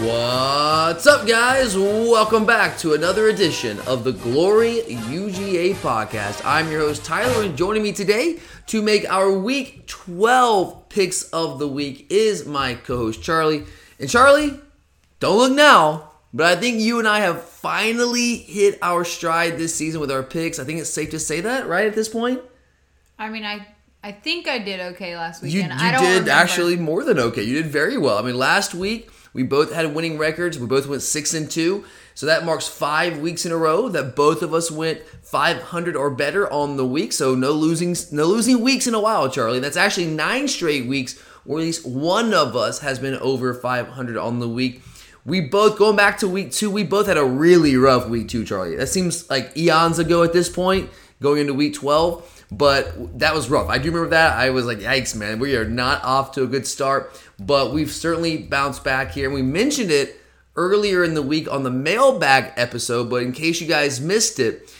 What's up, guys? Welcome back to another edition of the Glory UGA podcast. I'm your host, Tyler, and joining me today to make our week 12 picks of the week is my co host, Charlie. And Charlie, don't look now, but I think you and I have finally hit our stride this season with our picks. I think it's safe to say that, right, at this point? I mean, I I think I did okay last You, weekend. you I don't did remember. actually more than okay. You did very well. I mean, last week we both had winning records. We both went six and two, so that marks five weeks in a row that both of us went 500 or better on the week. So no losing, no losing weeks in a while, Charlie. That's actually nine straight weeks where at least one of us has been over 500 on the week. We both going back to week two. We both had a really rough week two, Charlie. That seems like eons ago at this point, going into week 12 but that was rough. I do remember that. I was like, yikes, man, we are not off to a good start, but we've certainly bounced back here. And we mentioned it earlier in the week on the mailbag episode, but in case you guys missed it,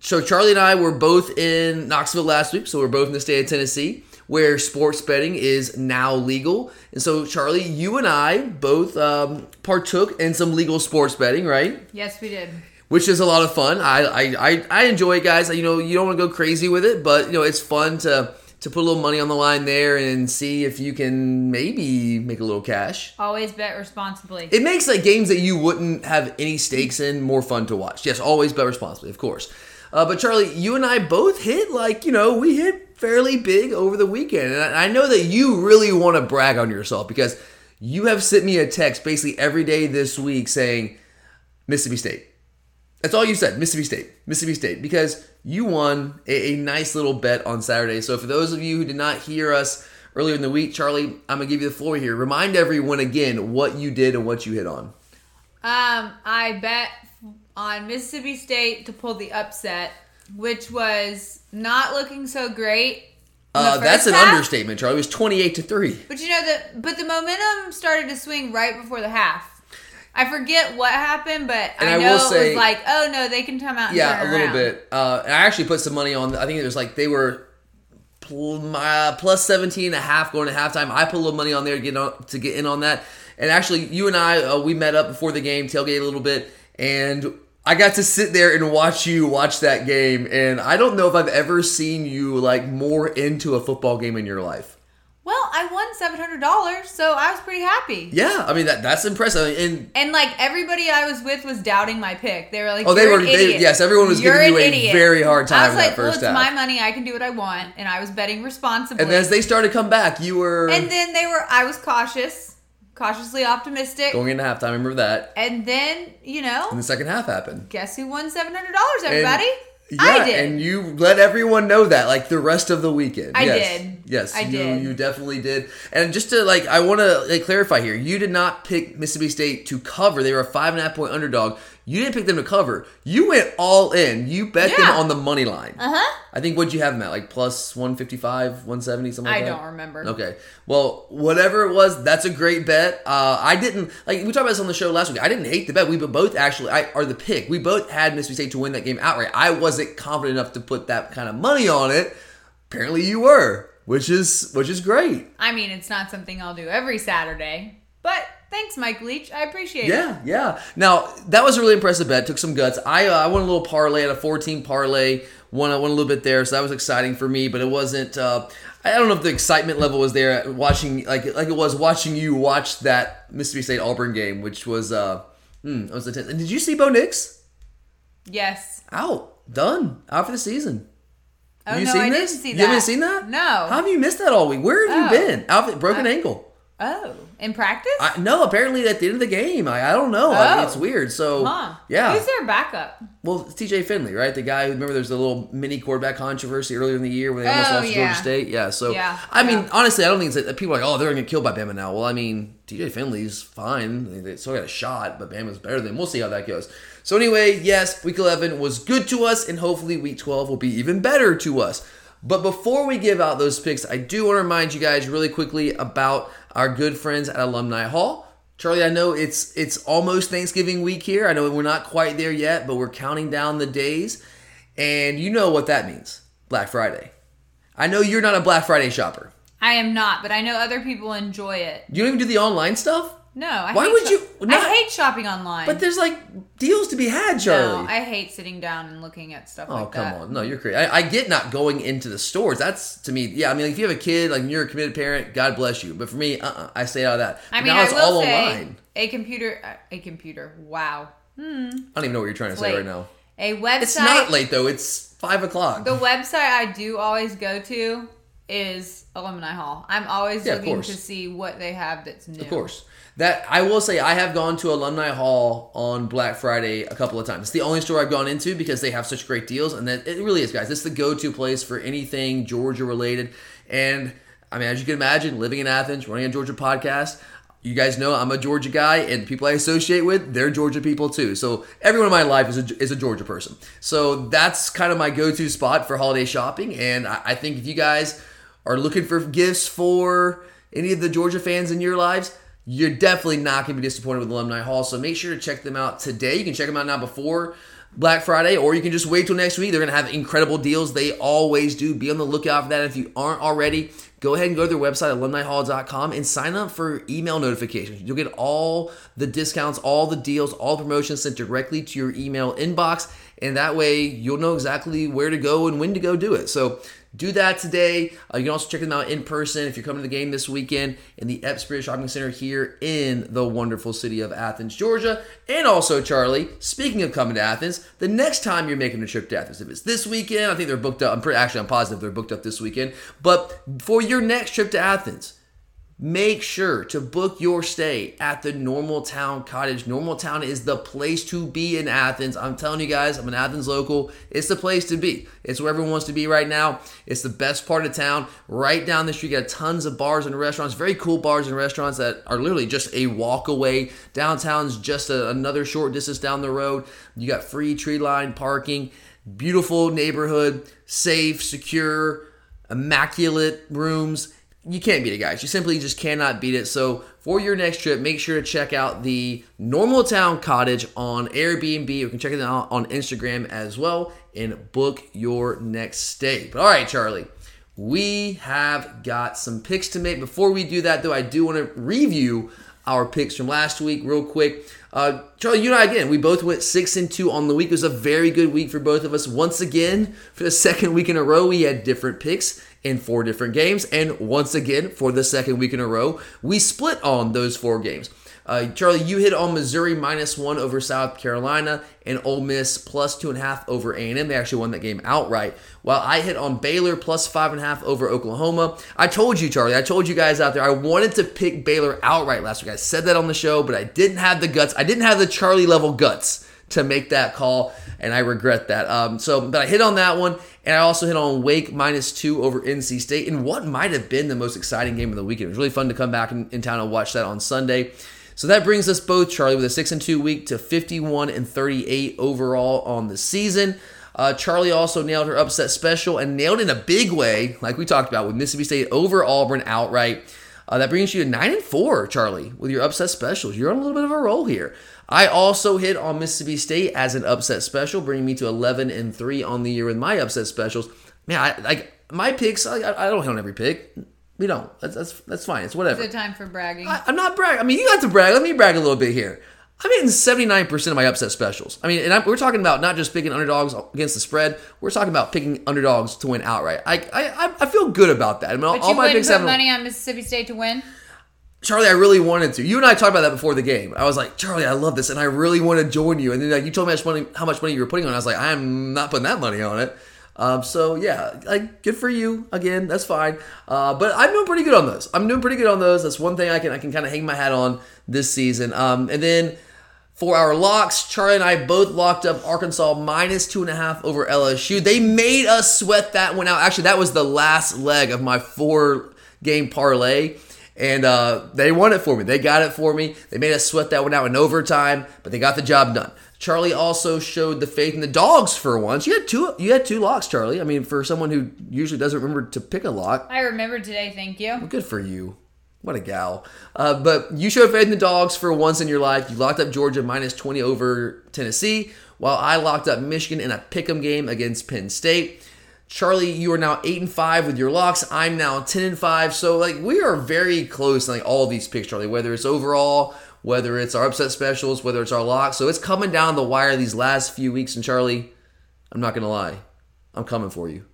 so Charlie and I were both in Knoxville last week, so we're both in the state of Tennessee, where sports betting is now legal. And so, Charlie, you and I both um, partook in some legal sports betting, right? Yes, we did. Which is a lot of fun. I I, I, I enjoy it, guys. You know, you don't want to go crazy with it, but you know, it's fun to to put a little money on the line there and see if you can maybe make a little cash. Always bet responsibly. It makes like games that you wouldn't have any stakes in more fun to watch. Yes, always bet responsibly, of course. Uh, but Charlie, you and I both hit like you know we hit fairly big over the weekend, and I, I know that you really want to brag on yourself because you have sent me a text basically every day this week saying Mississippi State. That's all you said, Mississippi State, Mississippi State, because you won a, a nice little bet on Saturday. So for those of you who did not hear us earlier in the week, Charlie, I'm gonna give you the floor here. Remind everyone again what you did and what you hit on. Um, I bet on Mississippi State to pull the upset, which was not looking so great. Uh, that's an half. understatement, Charlie. It was 28 to three. But you know the but the momentum started to swing right before the half. I forget what happened, but And I I know will it was like, oh no, they can come out. Yeah, a little around. bit. Uh, and I actually put some money on. I think it was like they were pl- plus 17 and a half going to halftime. I put a little money on there to get on, to get in on that. And actually, you and I uh, we met up before the game, tailgate a little bit, and I got to sit there and watch you watch that game. And I don't know if I've ever seen you like more into a football game in your life. Well, I won seven hundred dollars, so I was pretty happy. Yeah, I mean that that's impressive. And And like everybody I was with was doubting my pick. They were like, Oh, they "You're were- they- yes, everyone was You're giving you an a idiot." very hard time I was like, "Well, it's half. my money. I can do what I want," and I was betting responsibly. and as they started to come back, you were And then they were. I was cautious, cautiously optimistic. going into halftime. Remember that? and then you know, And the second half happened. guess who won seven hundred dollars? Everybody. Yeah, I did. and you let everyone know that, like the rest of the weekend. I yes. did. Yes, I you, did. You definitely did. And just to like, I want to like, clarify here: you did not pick Mississippi State to cover. They were a five and a half point underdog. You didn't pick them to cover. You went all in. You bet them on the money line. Uh huh. I think what'd you have them at? Like plus one fifty five, one seventy, something like I that. I don't remember. Okay. Well, whatever it was, that's a great bet. Uh, I didn't like we talked about this on the show last week. I didn't hate the bet. We both actually I are the pick. We both had Mississippi State to win that game outright. I wasn't confident enough to put that kind of money on it. Apparently, you were. which is which is great. I mean, it's not something I'll do every Saturday, but thanks, Mike Leach. I appreciate it. Yeah, yeah. Now that was a really impressive bet. Took some guts. I uh, I won a little parlay at a 14 parlay. Won I won a little bit there, so that was exciting for me. But it wasn't. Uh, I don't know if the excitement level was there watching like like it was watching you watch that Mississippi State Auburn game, which was uh, hmm, that was intense. And did you see Bo Nix Yes. out done out for the season? Oh Have you no, seen I this? didn't see You that. haven't seen that? No. How have you missed that all week? Where have Oh. you been? Out broken I- ankle. Oh, in practice? I, no, apparently at the end of the game. I, I don't know. I mean, Oh. it's weird. So huh. yeah. Who's their backup? Well, TJ Finley, right? The guy. Remember, there's a little mini quarterback controversy earlier in the year where they almost Oh, lost to yeah. Georgia State. Yeah. So, Yeah, I mean, yeah. honestly, I don't think it's that people are like, oh, they're gonna get killed by Bama now. Well, I mean, TJ Finley's fine. They- They still got a shot, but Bama's better than. We'll see how that goes. So anyway, yes, Week 11 was good to us, and hopefully Week 12 will be even better to us. But before we give out those picks, I do want to remind you guys really quickly about our good friends at Alumni Hall. Charlie, I know it's it's almost Thanksgiving week here. I know we're not quite there yet, but we're counting down the days. And you know what that means. Black Friday. I know you're not a Black Friday shopper. I am not, but I know other people enjoy it. You don't even do the online stuff? No, I Why hate would you not- I hate shopping online. But there's like deals to be had, Charlie. No, I hate sitting down and looking at stuff Oh like come that. on! No, you're crazy. I, I get not going into the stores. That's to me, yeah. I mean, like, if you have a kid, like you're a committed parent, God bless you. But for me, uh, uh I stay out of that. I mean, now I it's will all say online. a computer, a computer. Wow, I don't even know what you're trying to say late. right now. a website. It's not late though. It's five o'clock. The website I do always go to is Alumni Hall. I'm always Yeah, looking to see what they have that's new. Of course. That I will say I have gone to Alumni Hall on Black Friday a couple of times. It's the only store I've gone into because they have such great deals and that it really is guys. It's the go-to place for anything Georgia related. And I mean as you can imagine, living in Athens, running a Georgia podcast, you guys know I'm a Georgia guy and people I associate with, they're Georgia people too. So everyone in my life is a, is a Georgia person. So that's kind of my go-to spot for holiday shopping. And I, I think if you guys are looking for gifts for any of the Georgia fans in your lives, you're definitely not going to be disappointed with Alumni Hall. So make sure to check them out today. You can check them out now before Black Friday, or you can just wait till next week. They're going to have incredible deals. They always do. Be on the lookout for that. If you aren't already, go ahead and go to their website, alumnihall.com, and sign up for email notifications. You'll get all the discounts, all the deals, all the promotions sent directly to your email inbox. And that way you'll know exactly where to go and when to go do it. So do that today. Uh, you can also check them out in person if you're coming to the game this weekend in the Epps Bridge Shopping Center here in the wonderful city of Athens, Georgia. And also, Charlie, speaking of coming to Athens, the next time you're making a trip to Athens, if it's this weekend, I think they're booked up. I'm pretty actually I'm positive they're booked up this weekend. But for your next trip to Athens, Make sure to book your stay at the Normal Town Cottage. Normal Town is the place to be in Athens. I'm telling you guys, I'm an Athens local. It's the place to be. It's where everyone wants to be right now. It's the best part of town. Right down the street, you got tons of bars and restaurants, very cool bars and restaurants that are literally just a walk away. Downtown's just a, another short distance down the road. You got free tree line parking, beautiful neighborhood, safe, secure, immaculate rooms you can't beat it, guys. You simply just cannot beat it. So for your next trip, make sure to check out the Normal Town Cottage on Airbnb. You can check it out on Instagram as well and book your next stay. But all right, Charlie, we have got some picks to make. Before we do that, though, I do want to review our picks from last week real quick. Uh, Charlie, you and I again, we both went six and two on the week. It was a very good week for both of us. Once again, for the second week in a row, we had different picks in four different games. And once again, for the second week in a row, we split on those four games. Uh, Charlie, you hit on Missouri minus one over South Carolina and Ole Miss plus two and a half over A&M. They actually won that game outright. While I hit on Baylor plus five and a half over Oklahoma. I told you, Charlie, I told you guys out there, I wanted to pick Baylor outright last week. I said that on the show, but I didn't have the guts. I didn't have the Charlie level guts to make that call, and I regret that. Um, so, but I hit on that one, and I also hit on Wake minus two over NC State in what might have been the most exciting game of the weekend. It was really fun to come back in, in town and watch that on Sunday. So that brings us both, Charlie, with a six and two week to 51 and 38 overall on the season. Uh, Charlie also nailed her upset special and nailed in a big way, like we talked about with Mississippi State over Auburn outright. Uh, that brings you to nine and four, Charlie, with your upset specials. You're on a little bit of a roll here. I also hit on Mississippi State as an upset special, bringing me to 11 and three on the year with my upset specials. Man, I like my picks. I, I don't hit on every pick. We don't. That's that's that's fine. It's whatever. Is it time for bragging? I, I'm not bragging. I mean, you got to brag. Let me brag a little bit here. I'm hitting 79% of my upset specials. I mean, and I'm, we're talking about not just picking underdogs against the spread. We're talking about picking underdogs to win outright. I I, I- feel good about that. I mean, all, but all you my picks put have money on Mississippi State to win. Charlie, I really wanted to. You and I talked about that before the game. I was like, Charlie, I love this, and I really want to join you. And then like, you told me how much money, how much money you were putting on. I was like, I'm not putting that money on it. Um, so yeah, like good for you. Again, that's fine. Uh, but I'm doing pretty good on those. I'm doing pretty good on those. That's one thing I can I can kind of hang my hat on this season. Um, and then for our locks, Charlie and I both locked up Arkansas minus two and a half over LSU. They made us sweat that one out. Actually, that was the last leg of my four game parlay. And uh, they won it for me. They got it for me. They made us sweat that one out in overtime, but they got the job done. Charlie also showed the faith in the dogs for once. You had two. You had two locks, Charlie. I mean, for someone who usually doesn't remember to pick a lock, I remember today. Thank you. Good for you. What a gal. Uh, but you showed faith in the dogs for once in your life. You locked up Georgia minus 20 over Tennessee, while I locked up Michigan in a pick'em game against Penn State. Charlie, you are now eight and five with your locks. I'm now ten and five. So like we are very close in like all these picks, Charlie. Whether it's overall, whether it's our upset specials, whether it's our locks. So it's coming down the wire these last few weeks. And Charlie, I'm not gonna lie, I'm coming for you.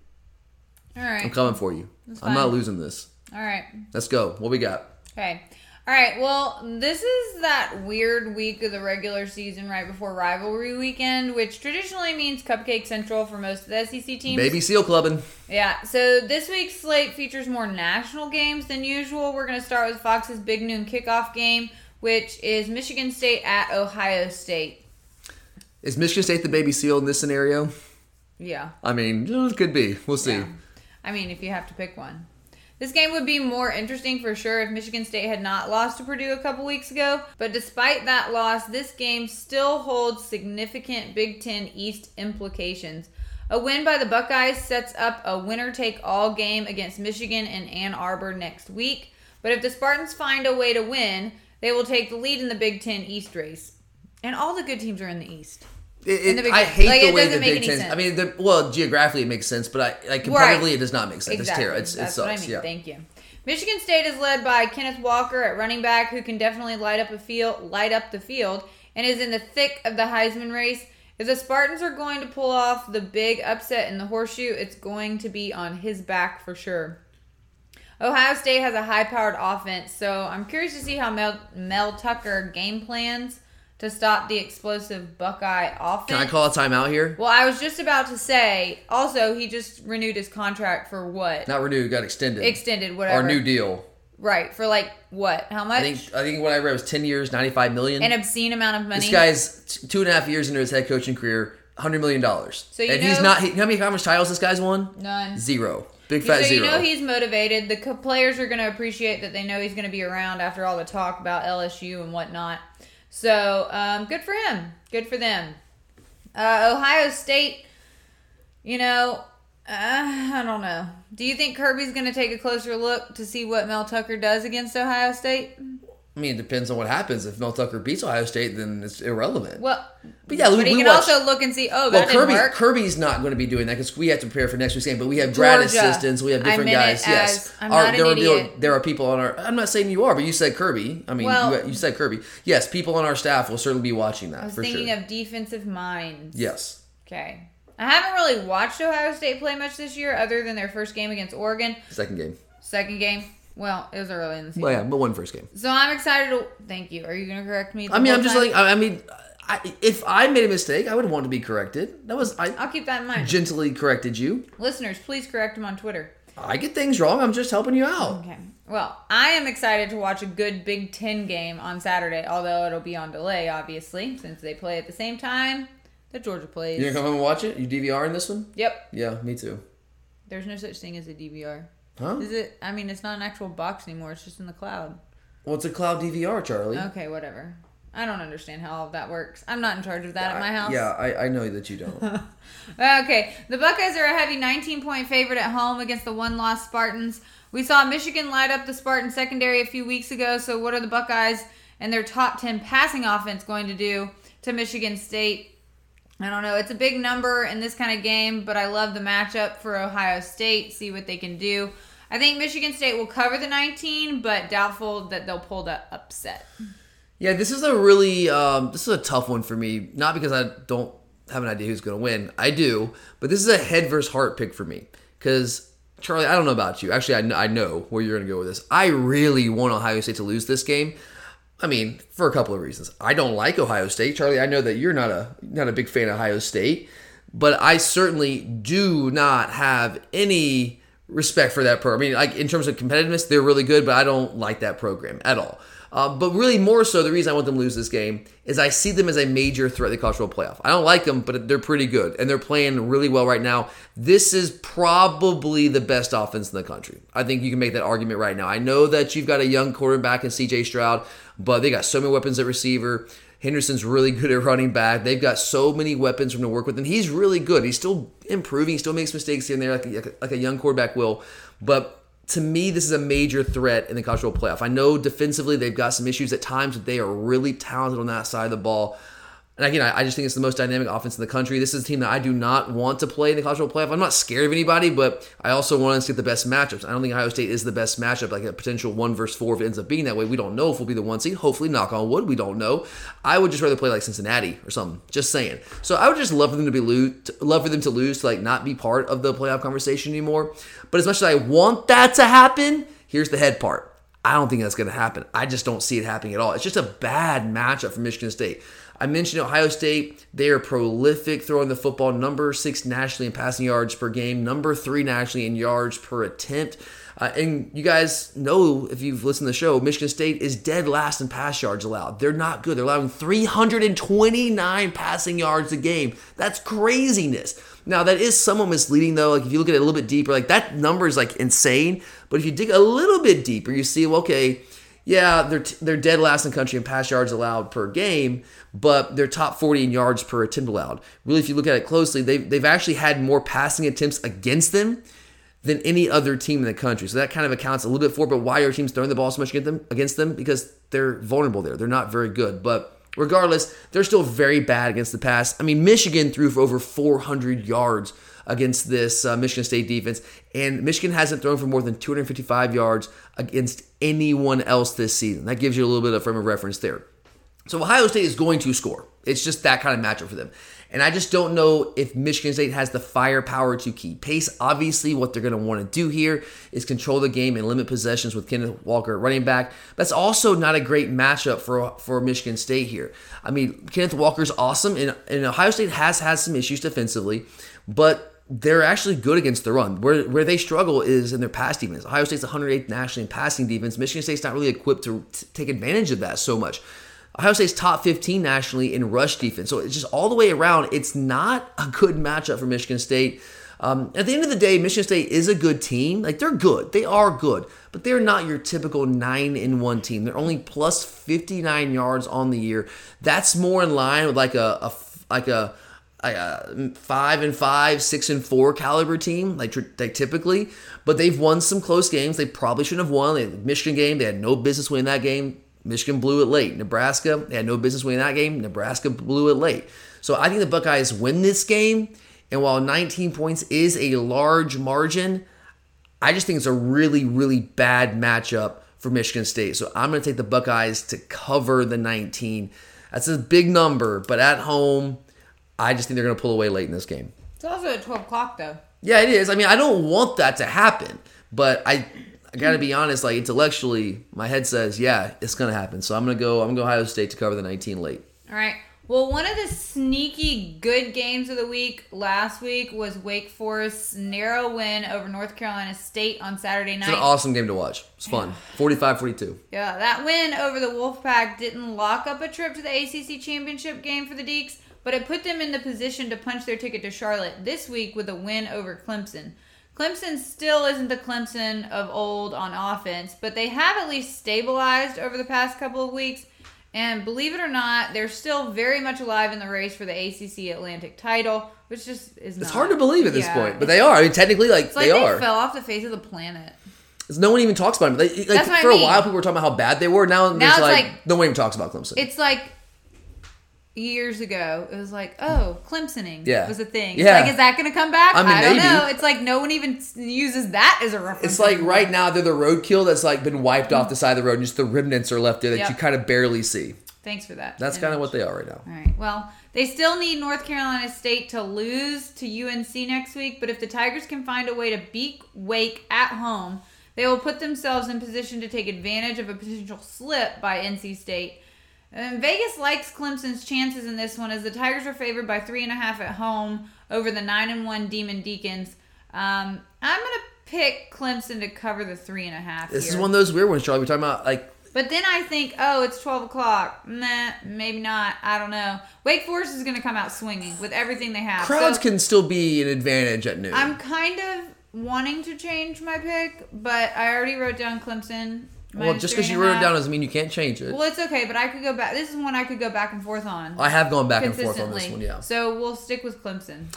All right. I'm coming for you. I'm not losing this. All right. Let's go. What we got? Okay. All right. Well, this is that weird week of the regular season right before rivalry weekend, which traditionally means Cupcake Central for most of the SEC teams. Baby seal clubbing. Yeah. So this week's slate features more national games than usual. We're going to start with Fox's big noon kickoff game, which is Michigan State at Ohio State. Is Michigan State the baby seal in this scenario? Yeah. I mean, it could be. We'll see. I mean, if you have to pick one. This game would be more interesting for sure if Michigan State had not lost to Purdue a couple weeks ago, but despite that loss, this game still holds significant Big Ten East implications. A win by the Buckeyes sets up a winner take all game against Michigan and Ann Arbor next week, but if the Spartans find a way to win, they will take the lead in the Big Ten East race. And all the good teams are in the East. It, it, I hate Like, the way the Big Ten. I mean, the, well, geographically it makes sense, but I like competitively it does not make sense. Exactly. It's terrible. It's, That's it sucks. what I mean. Yeah. Thank you. Michigan State is led by Kenneth Walker at running back, who can definitely light up a field, light up the field, and is in the thick of the Heisman race. If the Spartans are going to pull off the big upset in the horseshoe, it's going to be on his back for sure. Ohio State has a high-powered offense, so I'm curious to see how Mel, Mel Tucker game plans to stop the explosive Buckeye offense. Can I call a timeout here? Well, I was just about to say. Also, he just renewed his contract for what? Not renewed, got extended. Extended, whatever. Our new deal. Right for like what? How much? I think I think what I read was ten years, ninety five million. An obscene amount of money. This guy's t- two and a half years into his head coaching career, hundred million dollars. So you and he's know- not. He, how many how much titles this guy's won? None. Zero. Big so fat you zero. know he's motivated. The co- players are going to appreciate that they know he's going to be around after all the talk about LSU and whatnot. So um, good for him. Good for them. Uh, Ohio State. You know, uh, I don't know. Do you think Kirby's going to take a closer look to see what Mel Tucker does against Ohio State? I mean, it depends on what happens. If Mel Tucker beats Ohio State, then it's irrelevant. Well, But yeah, but we- we can watch- also look and see. Oh, well, Kirby. Kirby's not going to be doing that because we have to prepare for next week's game. But we have grad Georgia. assistants. We have different guys. yes, as- I'm Our- not an there, are, there are- there are people on our. I'm not saying you are, but you said Kirby. I mean, Well- you, you said Kirby. Yes, people on our staff will certainly be watching that I was thinking sure. of defensive minds. yes. Okay. I haven't really watched Ohio State play much this year, other than their first game against Oregon. Second game. Second game. Well, it was early in the season. Well, yeah, but one first game. So I'm excited to. Thank you. Are you going to correct me? I mean, I'm just time? like, I I mean, I, if I made a mistake, I would want to be corrected. That was I I'll keep that in mind. gently corrected you. Listeners, please correct him on Twitter. I get things wrong. I'm just helping you out. Okay. Well, I am excited to watch a good Big Ten game on Saturday, although it'll be on delay, obviously, since they play at the same time that Georgia plays. You're gonna come home and watch it? You DVR in this one? Yep. Yeah, me too. There's no such thing as a DVR. Huh? Is it? I mean, it's not an actual box anymore. It's just in the cloud. Well, it's a cloud DVR, Charlie. Okay, whatever. I don't understand how all of that works. I'm not in charge of that at my house. Yeah, I, I know that you don't. Okay, the Buckeyes are a heavy 19 point favorite at home against the one loss Spartans. We saw Michigan light up the Spartan secondary a few weeks ago, so what are the Buckeyes and their top 10 passing offense going to do to Michigan State? I don't know. It's a big number in this kind of game, but I love the matchup for Ohio State. See what they can do. I think Michigan State will cover the 19, but doubtful that they'll pull the upset. Yeah, this is a really um, this is a tough one for me. Not because I don't have an idea who's going to win. I do, but this is a head versus heart pick for me. Because Charlie, I don't know about you. Actually, I know, I know where you're going to go with this. I really want Ohio State to lose this game. I mean, for a couple of reasons. I don't like Ohio State, Charlie. I know that you're not a not a big fan of Ohio State, but I certainly do not have any respect for that program. I mean, like in terms of competitiveness, they're really good, but I don't like that program at all. Uh, but really, more so, the reason I want them to lose this game is I see them as a major threat to the college playoff. I don't like them, but they're pretty good, and they're playing really well right now. This is probably the best offense in the country. I think you can make that argument right now. I know that you've got a young quarterback in C.J. Stroud, but they got so many weapons at receiver. Henderson's really good at running back. They've got so many weapons from to work with, and he's really good. He's still improving. He still makes mistakes here and there, like a, like a young quarterback will. But to me, this is a major threat in the college football playoff. I know defensively they've got some issues at times, but they are really talented on that side of the ball. And again, I, just think it's the most dynamic offense in the country. This is a team that I do not want to play in the college football playoff. I'm not scared of anybody, but I also want to get the best matchups. I don't think Ohio State is the best matchup, like a potential one versus four. If it ends up being that way, we don't know if we'll be the one seed. Hopefully, knock on wood, we don't know. I would just rather play like Cincinnati or something. Just saying. So I would just love for them to be lose, love for them to lose to like not be part of the playoff conversation anymore. But as much as I want that to happen, here's the head part. I don't think that's going to happen. I just don't see it happening at all. It's just a bad matchup for Michigan State. I mentioned Ohio State. They are prolific throwing the football, number six nationally in passing yards per game, number three nationally in yards per attempt. Uh, and you guys know if you've listened to the show, Michigan State is dead last in pass yards allowed. They're not good. They're allowing 329 passing yards a game. That's craziness. Now that is somewhat misleading though. Like if you look at it a little bit deeper, like that number is like insane. But if you dig a little bit deeper, you see, well, okay, yeah, they're t- they're dead last in the country in pass yards allowed per game, but they're top 40 in yards per attempt allowed. Really, if you look at it closely, they've, they've actually had more passing attempts against them than any other team in the country. So that kind of accounts a little bit for, but why are teams throwing the ball so much against them? Against them because they're vulnerable there. They're not very good, but regardless, they're still very bad against the pass. I mean, Michigan threw for over 400 yards against this uh, Michigan State defense, and Michigan hasn't thrown for more than 255 yards against anyone else this season. That gives you a little bit of frame of reference there. So Ohio State is going to score. It's just that kind of matchup for them. And I just don't know if Michigan State has the firepower to keep pace. Obviously, what they're going to want to do here is control the game and limit possessions with Kenneth Walker running back. That's also not a great matchup for, for Michigan State here. I mean, Kenneth Walker's awesome, and, and Ohio State has had some issues defensively, but they're actually good against the run. Where where they struggle is in their pass defense. Ohio State's 108th nationally in passing defense. Michigan State's not really equipped to take advantage of that so much. Ohio State's top 15 nationally in rush defense. So it's just all the way around. It's not a good matchup for Michigan State. Um, at the end of the day, Michigan State is a good team. Like they're good, they are good, but they're not your typical nine in one team. They're only plus 59 yards on the year. That's more in line with like a, a like a a five and five, six and four caliber team, like, like typically. But they've won some close games. They probably shouldn't have won. The Michigan game, they had no business winning that game. Michigan blew it late. Nebraska, they had no business winning that game. Nebraska blew it late. So I think the Buckeyes win this game. And while 19 points is a large margin, I just think it's a really, really bad matchup for Michigan State. So I'm going to take the Buckeyes to cover the 19. That's a big number, but at home, I just think they're going to pull away late in this game. It's also at 12 o'clock, though. Yeah, it is. I mean, I don't want that to happen, but I, I got to be honest. Like intellectually, my head says, yeah, it's going to happen. So I'm going to go. I'm going to go Ohio State to cover the 19 late. All right. Well, one of the sneaky good games of the week last week was Wake Forest's narrow win over North Carolina State on Saturday night. It's an awesome game to watch. It's fun. 45-42. Yeah, that win over the Wolfpack didn't lock up a trip to the ACC championship game for the Deacs, but it put them in the position to punch their ticket to Charlotte this week with a win over Clemson. Clemson still isn't the Clemson of old on offense, but they have at least stabilized over the past couple of weeks. And believe it or not, they're still very much alive in the race for the ACC Atlantic title, which just is It's hard to believe at this yeah, point, but they are. I mean, technically, like, it's like they, they are. fell off the face of the planet. No one even talks about them. Like, That's what for I a mean. while, people were talking about how bad they were. Now, Now there's it's like, like- no one even talks about Clemson. It's like years ago, it was like, oh, Clemsoning Yeah. was a thing. Yeah. It's like, is that going to come back? I mean, don't maybe. know. It's like no one even uses that as a reference. It's like anymore. right now they're the roadkill that's like been wiped off the side of the road, and just the remnants are left there that Yep. you kind of barely see. Thanks for that. That's kind of what they are right now. All right. Well, they still need North Carolina State to lose to UNC next week, but if the Tigers can find a way to beat Wake at home, they will put themselves in position to take advantage of a potential slip by NC State. And Vegas likes Clemson's chances in this one as the Tigers are favored by three and a half at home over the nine and one Demon Deacons. Um, I'm gonna pick Clemson to cover the three and a half. This is one of those weird ones, Charlie. We're talking about like But then I think, oh, it's 12 o'clock. Nah, maybe not. I don't know. Wake Forest is going to come out swinging with everything they have. crowds So can still be an advantage at noon. I'm kind of wanting to change my pick, but I already wrote down Clemson. Well, just because you wrote it down doesn't mean you can't change it. Well, it's okay, but I could go back. This is one I could go back and forth on. I have gone back and forth on this one, yeah. So we'll stick with Clemson.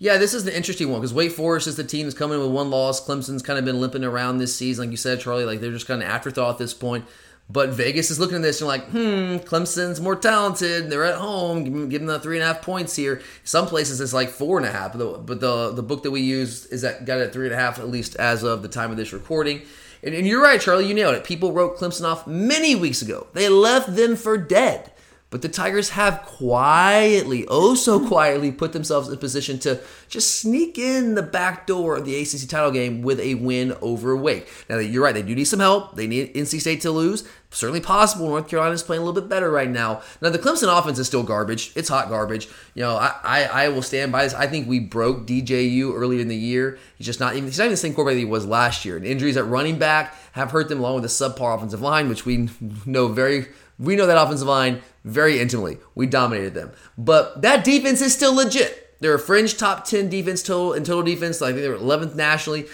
Yeah, this is the interesting one because Wake Forest is the team that's coming in with one loss. Clemson's kind of been limping around this season, like you said, Charlie. Like they're just kind of afterthought at this point. But Vegas is looking at this and like, hmm, Clemson's more talented. They're at home. Give them, give them the three and a half points here. Some places it's like four and a half. But the, but the the book that we use is that got it at three and a half at least as of the time of this recording. And, and you're right, Charlie. You nailed it. People wrote Clemson off many weeks ago. They left them for dead. But the Tigers have quietly, oh so mm. quietly, put themselves in position to just sneak in the back door of the ACC title game with a win over Wake. Now, you're right, they do need some help. They need NC State to lose. Certainly possible. North Carolina's playing a little bit better right now. Now, the Clemson offense is still garbage. It's hot garbage. You know, I, I, I will stand by this. I think we broke DJU earlier in the year. He's just not even, he's not even the same quarterback that he was last year. And injuries at running back have hurt them along with the subpar offensive line, which we know very we know that offensive line very intimately. We dominated them. But that defense is still legit. They're a fringe top 10 defense total in total defense. I think they're 11th nationally.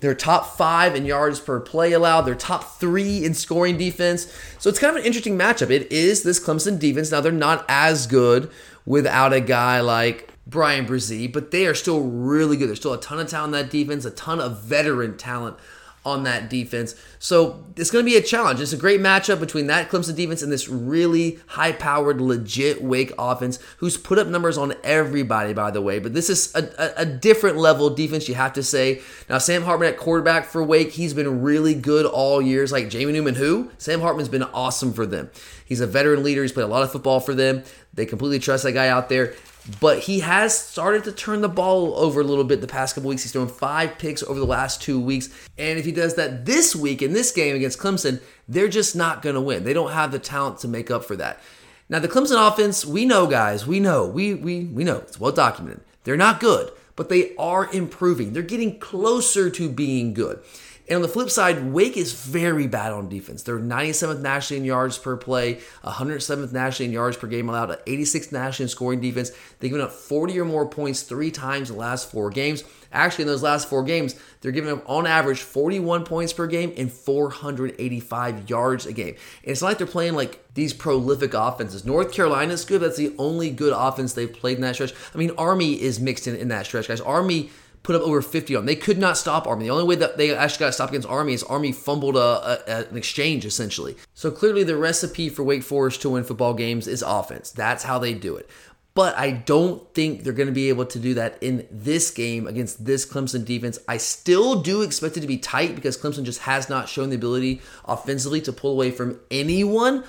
They're top five in yards per play allowed. They're top three in scoring defense. So it's kind of an interesting matchup. It is this Clemson defense. Now, they're not as good without a guy like Bryan Bresee, but they are still really good. There's still a ton of talent in that defense, a ton of veteran talent on that defense. So it's going to be a challenge. It's a great matchup between that Clemson defense and this really high powered, legit Wake offense, who's put up numbers on everybody, by the way. But this is a, a, a different level defense, you have to say. Now, Sam Hartman at quarterback for Wake, he's been really good all years. Like Jamie Newman, who? Sam Hartman's been awesome for them. He's a veteran leader. He's played a lot of football for them. They completely trust that guy out there but he has started to turn the ball over a little bit the past couple weeks. He's thrown five picks over the last two weeks. And if he does that this week in this game against Clemson, they're just not going to win. They don't have the talent to make up for that. Now, the Clemson offense, we know, guys, we know, we, we, we know, it's well documented. They're not good, but they are improving. They're getting closer to being good. And on the flip side, Wake is very bad on defense. They're 97th nationally in yards per play, 107th nationally in yards per game allowed, 86th nationally in scoring defense. They've given up 40 or more points three times in the last four games. Actually, in those last four games, they're giving up on average 41 points per game and 485 yards a game. And it's not like they're playing like these prolific offenses. North Carolina's good. That's the only good offense they've played in that stretch. I mean, Army is mixed in in that stretch, guys. Army put up over 50 on them. They could not stop Army. The only way that they actually got stopped against Army is Army fumbled a, a, an exchange, essentially. So clearly, the recipe for Wake Forest to win football games is offense. That's how they do it. But I don't think they're going to be able to do that in this game against this Clemson defense. I still do expect it to be tight because Clemson just has not shown the ability offensively to pull away from anyone.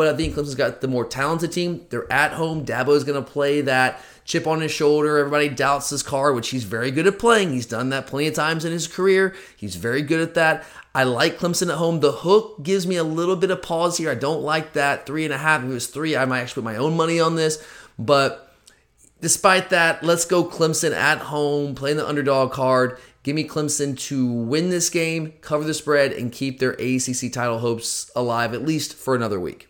But I think Clemson's got the more talented team. They're at home. Dabo's going to play that chip on his shoulder. Everybody doubts his card, which he's very good at playing. He's done that plenty of times in his career. He's very good at that. I like Clemson at home. The hook gives me a little bit of pause here. I don't like that. Three and a half. If it was three, I might actually put my own money on this. But despite that, let's go Clemson at home, playing the underdog card. Give me Clemson to win this game, cover the spread, and keep their ACC title hopes alive at least for another week.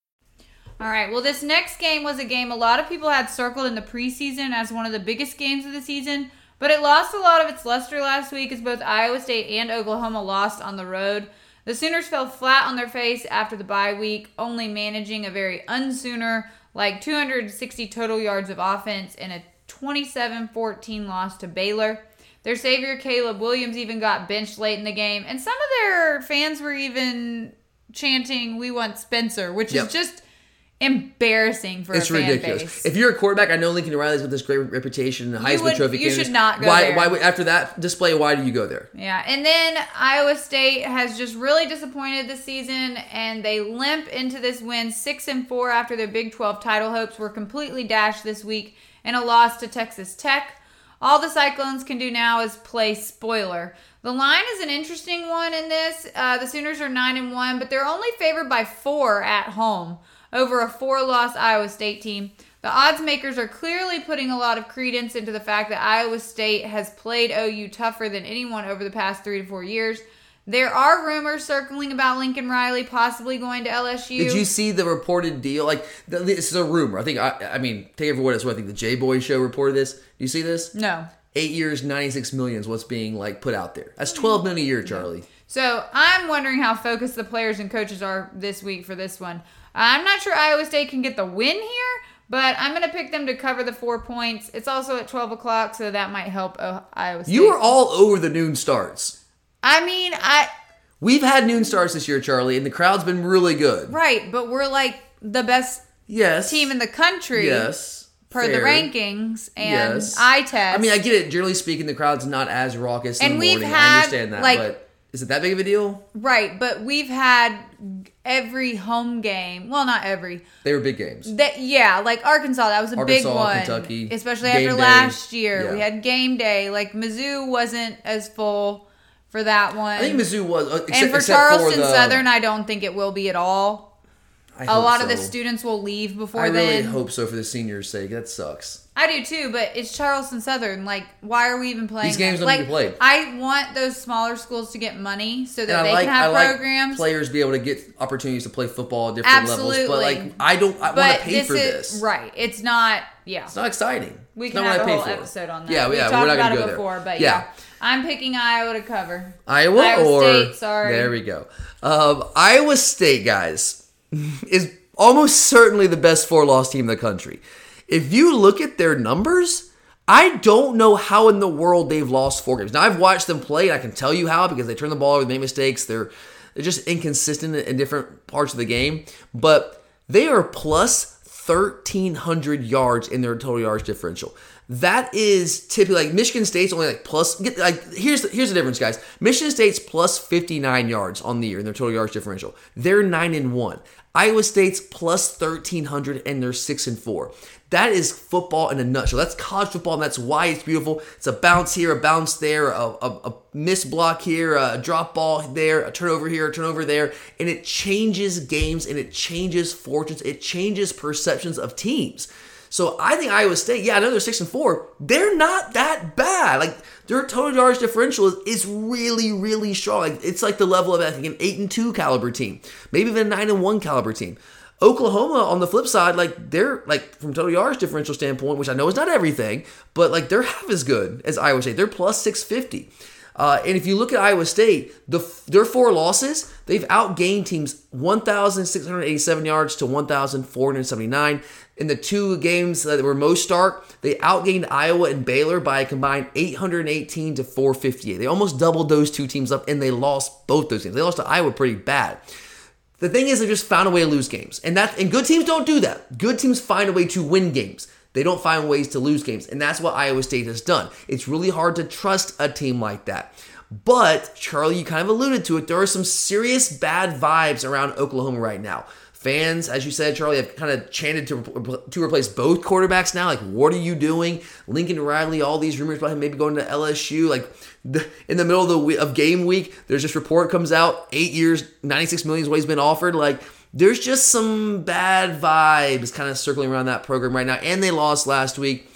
All right. Well, this next game was a game a lot of people had circled in the preseason as one of the biggest games of the season, but it lost a lot of its luster last week as both Iowa State and Oklahoma lost on the road. The Sooners fell flat on their face after the bye week, only managing a very unsooner, like 260 total yards of offense and a 27 14 loss to Baylor. Their savior, Caleb Williams, even got benched late in the game, and some of their fans were even chanting, We want Spencer, which Yep. is just embarrassing for It's a fan ridiculous. base. If you're a quarterback, I know Lincoln Riley's got this great reputation, and Heisman would- Trophy. you should not go why, there. Why? would- After that display, why do you go there? Yeah, and then Iowa State has just really disappointed this season, and they limp into this win six and four after their Big 12 title hopes were completely dashed this week in a loss to Texas Tech. All the Cyclones can do now is play spoiler. The line is an interesting one in this. Uh, the Sooners are nine and one, but they're only favored by four at home over a four-loss Iowa State team. The odds makers are clearly putting a lot of credence into the fact that Iowa State has played OU tougher than anyone over the past three to four years. There are rumors circling about Lincoln Riley possibly going to LSU. Did you see the reported deal? Like this is a rumor. I think. I, I mean, take it for what it's worth. I think the J Boy Show reported this. Do you see this? No. Eight years, ninety-six million is what's being like put out there. That's twelve million a year, Charlie. So I'm wondering how focused the players and coaches are this week for this one. I'm not sure Iowa State can get the win here, but I'm going to pick them to cover the four points. It's also at 12 o'clock, so that might help uh, Iowa State. You are all over the noon starts. I mean, I We've had noon starts this year, Charlie, and the crowd's been really good. right, but we're like the best Yes. team in the country. Yes. Per the rankings and Yes. eye test. I mean, I get it. Generally speaking, the crowd's not as raucous in And the we've morning. had, I understand that, like- but is it that big of a deal? right, but we've had every home game. Well, not every. They were big games. That yeah, like Arkansas, that was a big Arkansas, one. Kentucky, especially after day. last year. Yeah. We had game day. Like Mizzou wasn't as full for that one. I think Mizzou was, uh, except, and for Charleston for the, Southern, I don't think it will be at all. I A lot of the students will leave before I really then. hope so for the seniors' sake. That sucks. I do too, but it's Charleston Southern. Like, why are we even playing? These games that? don't like, need to be played. I want those smaller schools to get money so that they like can have I like programs. players be able to get opportunities to play football at different Absolutely. levels. But like I don't I want to pay this for is this. right. It's not. Yeah, It's not exciting. we It's can have a whole episode on that. Yeah, we yeah, talked we're not about it go there. before, but Yeah. yeah. I'm picking Iowa to cover. Iowa, Iowa or State, sorry. there we go. Um, Iowa State, guys, is almost certainly the best four-loss team in the country. If you look at their numbers, I don't know how in the world they've lost four games. Now I've watched them play, and I can tell you how because they turn the ball over, they make mistakes. They're they're just inconsistent in different parts of the game, but they are plus 1300 yards in their total yards differential. That is typically like Michigan State's only like plus. Get, like here's the, here's the difference, guys. Michigan State's plus 59 yards on the year in their total yards differential. They're nine and one. Iowa State's plus 1300 and they're six and four. That is football in a nutshell. That's college football, and that's why it's beautiful. It's a bounce here, a bounce there, a, a, a miss block here, a drop ball there, a turnover here, a turnover there, and it changes games and it changes fortunes. It changes perceptions of teams. So I think Iowa State, yeah, I know they're six and four. They're not that bad. Like their total yards differential is, is really, really strong. Like it's like the level of I think an eight and two caliber team, maybe even a nine and one caliber team. Oklahoma on the flip side, like they're like from total yards differential standpoint, which I know is not everything, but like they're half as good as Iowa State. They're plus six fifty. Uh, and if you look at Iowa State, the their four losses, they've outgained teams 1,687 yards to 1,479. In the two games that were most stark, they outgained Iowa and Baylor by a combined 818 to 458. They almost doubled those two teams up, and they lost both those games. They lost to Iowa pretty bad. The thing is, they just found a way to lose games, and that and good teams don't do that. Good teams find a way to win games. They don't find ways to lose games, and that's what Iowa State has done. It's really hard to trust a team like that. But Charlie, you kind of alluded to it. There are some serious bad vibes around Oklahoma right now. Fans, as you said, Charlie, have kind of chanted to, to replace both quarterbacks now. Like, what are you doing? Lincoln Riley, all these rumors about him maybe going to LSU. Like, the, in the middle of the of game week, there's this report comes out. Eight years, 96 million is what he's been offered. Like, there's just some bad vibes kind of circling around that program right now. And they lost last week.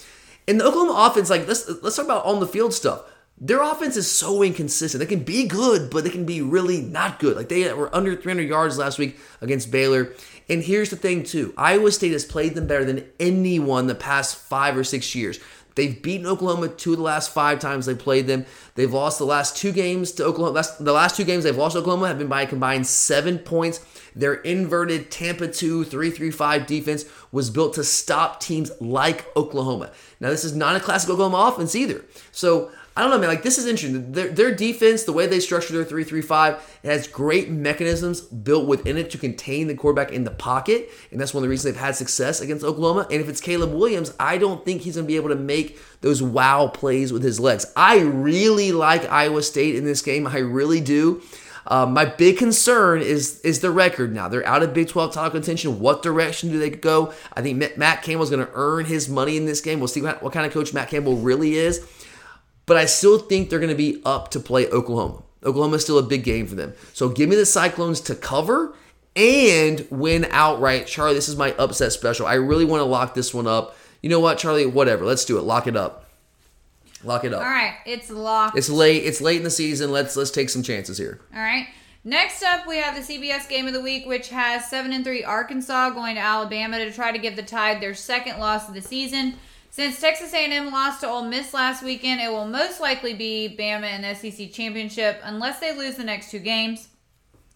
And the Oklahoma offense, like, let's let's talk about on the field stuff. Their offense is so inconsistent. They can be good, but they can be really not good. Like they were under 300 yards last week against Baylor. And here's the thing, too Iowa State has played them better than anyone the past five or six years. They've beaten Oklahoma two of the last five times they played them. They've lost the last two games to Oklahoma. The last two games they've lost Oklahoma have been by a combined seven points. Their inverted Tampa 2 3 3 5 defense was built to stop teams like Oklahoma. Now, this is not a classic Oklahoma offense either. So I don't know, man. Like this is interesting. Their, their defense, the way they structure their three-three-five, it has great mechanisms built within it to contain the quarterback in the pocket, and that's one of the reasons they've had success against Oklahoma. And if it's Caleb Williams, I don't think he's going to be able to make those wow plays with his legs. I really like Iowa State in this game. I really do. Um, my big concern is is the record now. They're out of Big 12 title contention. What direction do they go? I think Matt Campbell's going to earn his money in this game. We'll see what, what kind of coach Matt Campbell really is. But I still think they're going to be up to play Oklahoma. Oklahoma is still a big game for them. So give me the Cyclones to cover and win outright. Charlie, this is my upset special. I really want to lock this one up. You know what, Charlie? Whatever. Let's do it. Lock it up. Lock it up. All right, it's locked. It's late. It's late in the season. Let's let's take some chances here. All right. Next up, we have the CBS game of the week, which has seven and three Arkansas going to Alabama to try to give the Tide their second loss of the season. Since Texas A&M lost to Ole Miss last weekend, it will most likely be Bama and SEC championship unless they lose the next two games.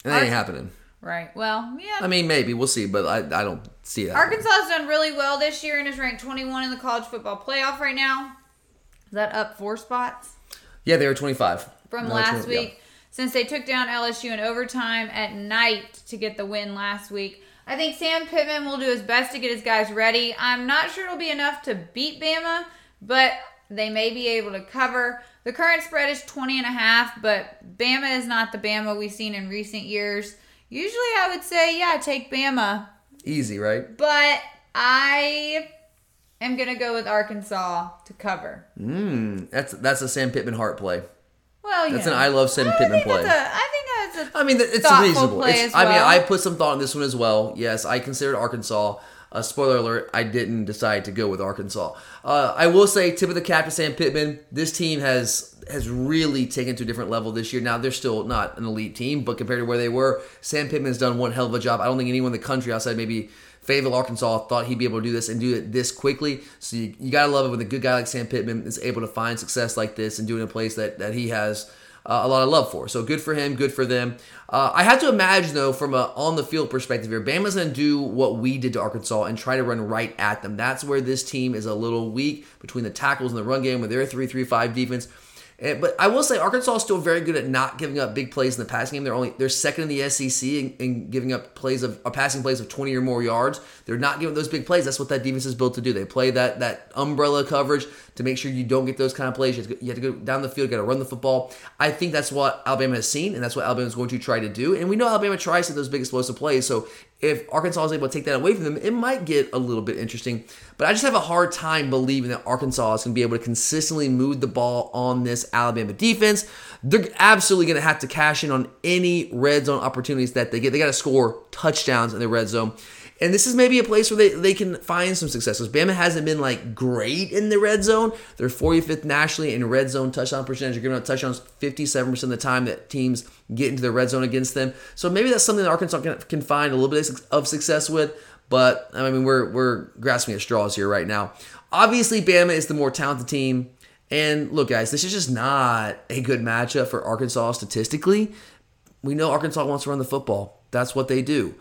And that ain't happening. Right. Well, yeah. I mean, maybe we'll see, but I, I don't see that. Arkansas has done really well this year and is ranked 21 in the college football playoff right now. Is that up four spots? Yeah, they were 25 from no, last 20, week. Yeah. Since they took down LSU in overtime at night to get the win last week. I think Sam Pittman will do his best to get his guys ready. I'm not sure it'll be enough to beat Bama, but they may be able to cover. The current spread is 20 and a half, but Bama is not the Bama we've seen in recent years. Usually I would say, yeah, take Bama. Easy, right? But I am going to go with Arkansas to cover. Mm, that's that's a Sam Pittman heart play. Well, that's know. an I love Sam Pittman play. A, I think that's a I mean, it's reasonable. It's, well. I mean, I put some thought in this one as well. Yes, I considered Arkansas. Uh, spoiler alert: I didn't decide to go with Arkansas. Uh, I will say, tip of the cap to Sam Pittman. This team has has really taken to a different level this year. Now they're still not an elite team, but compared to where they were, Sam Pittman's done one hell of a job. I don't think anyone in the country outside maybe Fayetteville, Arkansas thought he'd be able to do this and do it this quickly. So you, you gotta love it when a good guy like Sam Pittman is able to find success like this and do it in a place that that he has uh, a lot of love for. So good for him, good for them. Uh, I have to imagine though, from a on the field perspective here, Bama's going to do what we did to Arkansas and try to run right at them. That's where this team is a little weak between the tackles and the run game with their three-three-five defense. And, but I will say Arkansas is still very good at not giving up big plays in the passing game. They're only they're second in the SEC in, in giving up plays of uh, passing plays of 20 or more yards. They're not giving those big plays. That's what that defense is built to do. They play that that umbrella coverage to make sure you don't get those kind of plays. You have to go, have to go down the field, got to run the football. I think that's what Alabama has seen, and that's what Alabama is going to try to do. And we know Alabama tries to those big explosive plays. So if Arkansas is able to take that away from them, it might get a little bit interesting. But I just have a hard time believing that Arkansas is going to be able to consistently move the ball on this Alabama defense. They're absolutely going to have to cash in on any red zone opportunities that they get. They got to score touchdowns in the red zone. And this is maybe a place where they, they can find some success. Because Bama hasn't been like great in the red zone. They're 45th nationally in red zone touchdown percentage. They're giving up touchdowns 57% of the time that teams get into the red zone against them. So maybe that's something that Arkansas can, can find a little bit of success with. But I mean, we're we're grasping at straws here right now. Obviously, Bama is the more talented team, And look, guys, this is just not a good matchup for Arkansas statistically. We know Arkansas wants to run the football. That's what they do.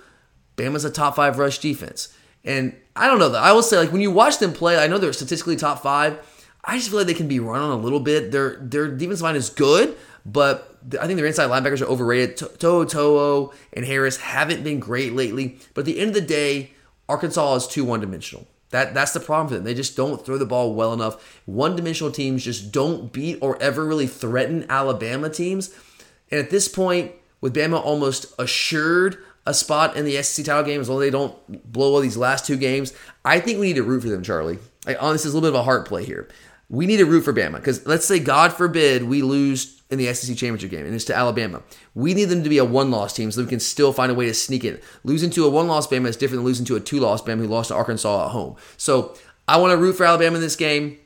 Bama's a top five rush defense. And I don't know. Though. I will say, like, when you watch them play, I know they're statistically top five. I just feel like they can be run on a little bit. Their their defensive line is good, but I think their inside linebackers are overrated. To'o To'o and Harris haven't been great lately. But at the end of the day, Arkansas is too one dimensional. That that's the problem for them. They just don't throw the ball well enough. One dimensional teams just don't beat or ever really threaten Alabama teams. And at this point, with Bama almost assured a spot in the SEC title game as long as they don't blow all these last two games, I think we need to root for them, Charlie. Like, honestly, is a little bit of a heart play here. We need to root for Bama because let's say, God forbid, we lose in the SEC championship game and it's to Alabama. We need them to be a one loss team so we can still find a way to sneak in. Losing to a one loss Bama is different than losing to a two loss Bama who lost to Arkansas at home. So I want to root for Alabama in this game.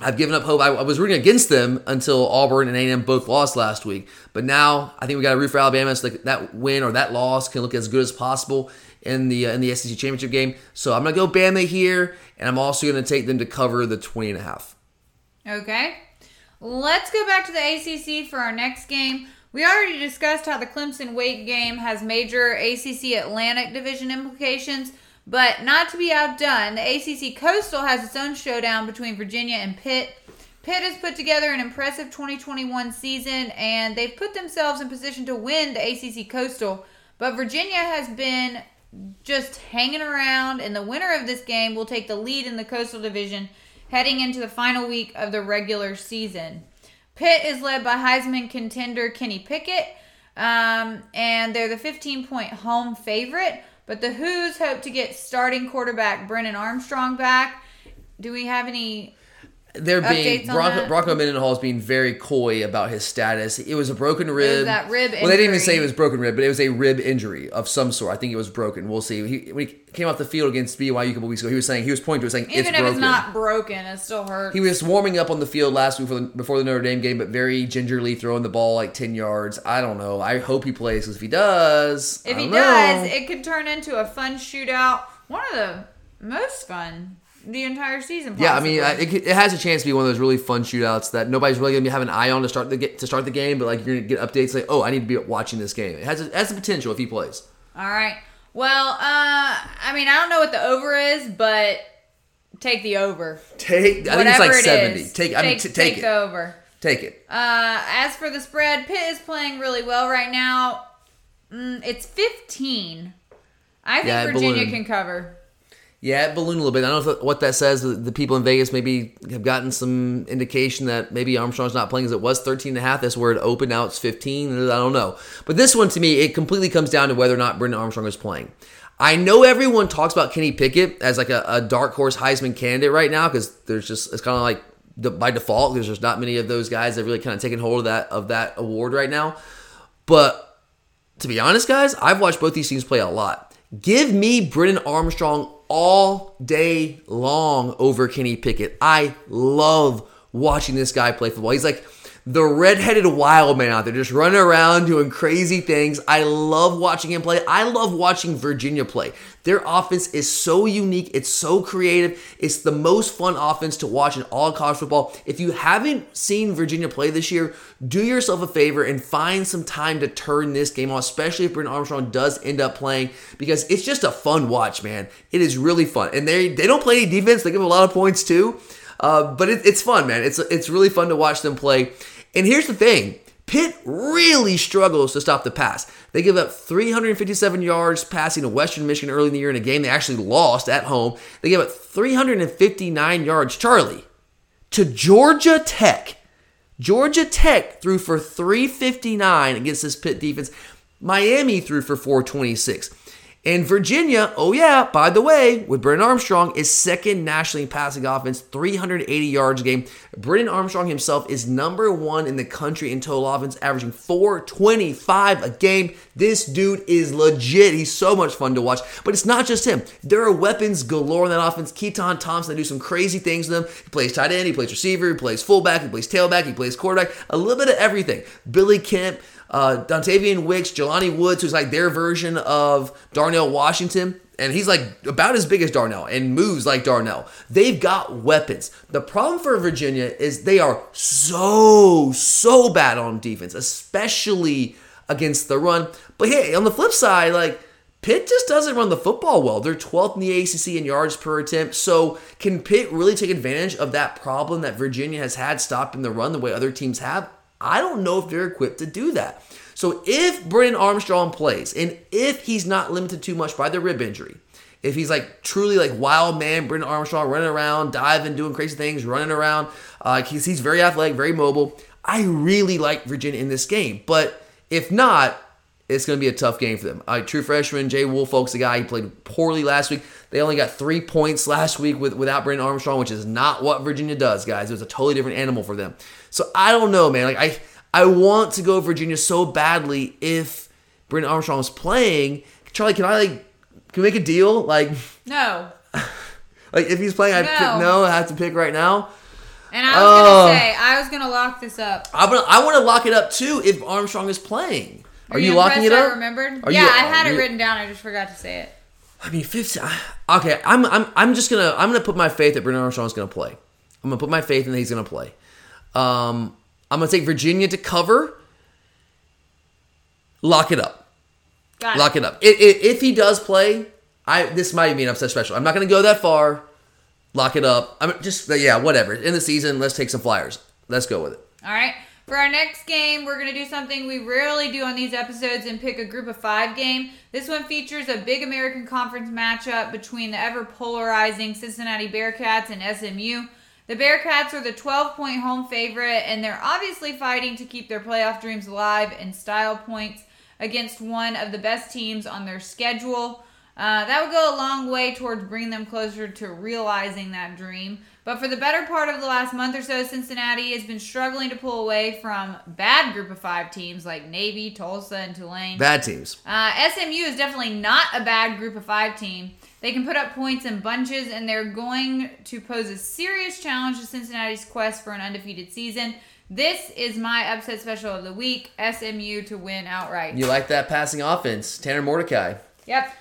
I've given up hope. I, I was rooting against them until Auburn and A&M both lost last week. But now I think we got a root for Alabama so that, that win or that loss can look as good as possible in the uh, in the SEC championship game. So I'm gonna go Bama here, and I'm also gonna take them to cover the 20 and a half. Okay. Let's go back to the ACC for our next game. We already discussed how the Clemson Wake game has major ACC Atlantic Division implications, but not to be outdone, the ACC Coastal has its own showdown between Virginia and Pitt. Pitt has put together an impressive 2021 season and they've put themselves in position to win the ACC Coastal, but Virginia has been just hanging around, and the winner of this game will take the lead in the Coastal Division heading into the final week of the regular season. Pitt is led by Heisman contender Kenny Pickett, um, and they're the 15 point home favorite. But the Hoos hope to get starting quarterback Brennan Armstrong back. Do we have any they're being Bronco? Bronco Mendenhall is being very coy about his status. It was a broken rib. that rib Well, they didn't even say it was broken rib, but it was a rib injury of some sort. I think it was broken. We'll see. He, when he came off the field against BYU a couple weeks ago, he was saying he was pointing to it, saying Even it's if broken. it's not broken, it still hurts. He was warming up on the field last week for the, before the Notre Dame game, but very gingerly throwing the ball like ten yards. I don't know. I hope he plays because if he does, if he don't does, know. it could turn into a fun shootout. One of the most fun the entire season. Yeah, I mean. I- it, it has a chance to be one of those really fun shootouts that nobody's really gonna be having an eye on to start the get to start the game, but like you're gonna get updates like, oh, I need to be watching this game. It has a, it has the potential if he plays. All right. Well, uh, I mean, I don't know what the over is, but take the over. Take, I think it's like it seventy. is, Take, I mean, take, t- take, it, the over. take it. Uh, as for the spread, Pitt is playing really well right now. Mm, it's 15. I think Yeah, Virginia ballooned. can cover. Yeah, it ballooned a little bit. I don't know if, what that says. The, people in Vegas maybe have gotten some indication that maybe Armstrong's not playing as it was 13 and a half. That's where it opened. Now it's 15. I don't know. But this one, to me, it completely comes down to whether or not Brennan Armstrong is playing. I know everyone talks about Kenny Pickett as like a, a dark horse Heisman candidate right now because there's just, it's kind of like by default there's not many of those guys that really kind of taken hold of that of that award right now. But to be honest, guys, I've watched both these teams play a lot. Give me Brennan Armstrong all day long over Kenny Pickett. I love watching this guy play football. He's like the redheaded wild man out there, just running around doing crazy things. I love watching him play. I love watching Virginia play. Their offense is so unique. It's so creative. It's the most fun offense to watch in all college football. If you haven't seen Virginia play this year, do yourself a favor and find some time to turn this game on, especially if Brennan Armstrong does end up playing, because it's just a fun watch, man. It is really fun. And they they don't play any defense. They give a lot of points too. Uh, but it, it's fun, man. It's it's really fun to watch them play. And here's the thing. Pitt really struggles to stop the pass. They give up 357 yards passing to Western Michigan early in the year in a game they actually lost at home. They gave up 359 yards, Charlie, to Georgia Tech. Georgia Tech threw for 359 against this Pitt defense. Miami threw for 426. And Virginia, oh yeah, by the way, with Brennan Armstrong, is second nationally in passing offense, 380 yards a game. Brennan Armstrong himself is number one in the country in total offense, averaging 425 a game. This dude is legit. He's so much fun to watch. But it's not just him. There are weapons galore in that offense. Keaton Thompson, they do some crazy things with him. He plays tight end, he plays receiver, he plays fullback, he plays tailback, he plays quarterback, a little bit of everything. Billy Kemp, uh, Dontayvion Wicks, Jelani Woods, who's like their version of Darnell Washington. and he's like about as big as Darnell and moves like Darnell. They've got weapons. The problem for Virginia is they are so so bad on defense, especially against the run. But hey, on the flip side, like Pitt just doesn't run the football well. They're 12th in the ACC in yards per attempt. So can Pitt really take advantage of that problem that Virginia has had stopping the run the way other teams have? I don't know if they're equipped to do that. So if Brennan Armstrong plays, and if he's not limited too much by the rib injury, if he's like truly like wild man, Brennan Armstrong running around, diving, doing crazy things, running around, uh, he's, he's very athletic, very mobile. I really like Virginia in this game. But if not, it's going to be a tough game for them. Uh, true freshman Jay Woolfolk's the guy. He played poorly last week. They only got three points last week with, without Brennan Armstrong, which is not what Virginia does, guys. It was a totally different animal for them. So I don't know, man. Like I, I want to go Virginia so badly if Brennan Armstrong is playing. Charlie, can I like can we make a deal? Like No. like if he's playing, I No. pick no. I have to pick right now. And I was Oh. gonna say, I was gonna lock this up. I I want to lock it up too if Armstrong is playing. Are, you, locking it up? I remembered. Are yeah, you- I had it you- written down. I just forgot to say it. I mean, 15. Okay, I'm, I'm, I'm just gonna, I'm gonna put my faith that Brennan Armstrong's gonna play. I'm gonna put my faith in that he's gonna play. Um, I'm gonna take Virginia to cover. Lock it up. Got Lock it up. I- i- If he does play, I this might be an upset special. I'm not gonna go that far. Lock it up. I'm just yeah, whatever. In the season, let's take some flyers. Let's go with it. All right. For our next game, we're going to do something we rarely do on these episodes and pick a group of five game. This one features a big American Conference matchup between the ever polarizing Cincinnati Bearcats and SMU. The Bearcats are the 12 point home favorite, and they're obviously fighting to keep their playoff dreams alive in style points against one of the best teams on their schedule. Uh, that would go a long way towards bringing them closer to realizing that dream. But for the better part of the last month or so, Cincinnati has been struggling to pull away from bad group of five teams like Navy, Tulsa, and Tulane. Bad teams. Uh, SMU is definitely not a bad group of five team. They can put up points in bunches, and they're going to pose a serious challenge to Cincinnati's quest for an undefeated season. This is my upset special of the week: SMU to win outright. You like that passing offense, Tanner Mordecai. Yep.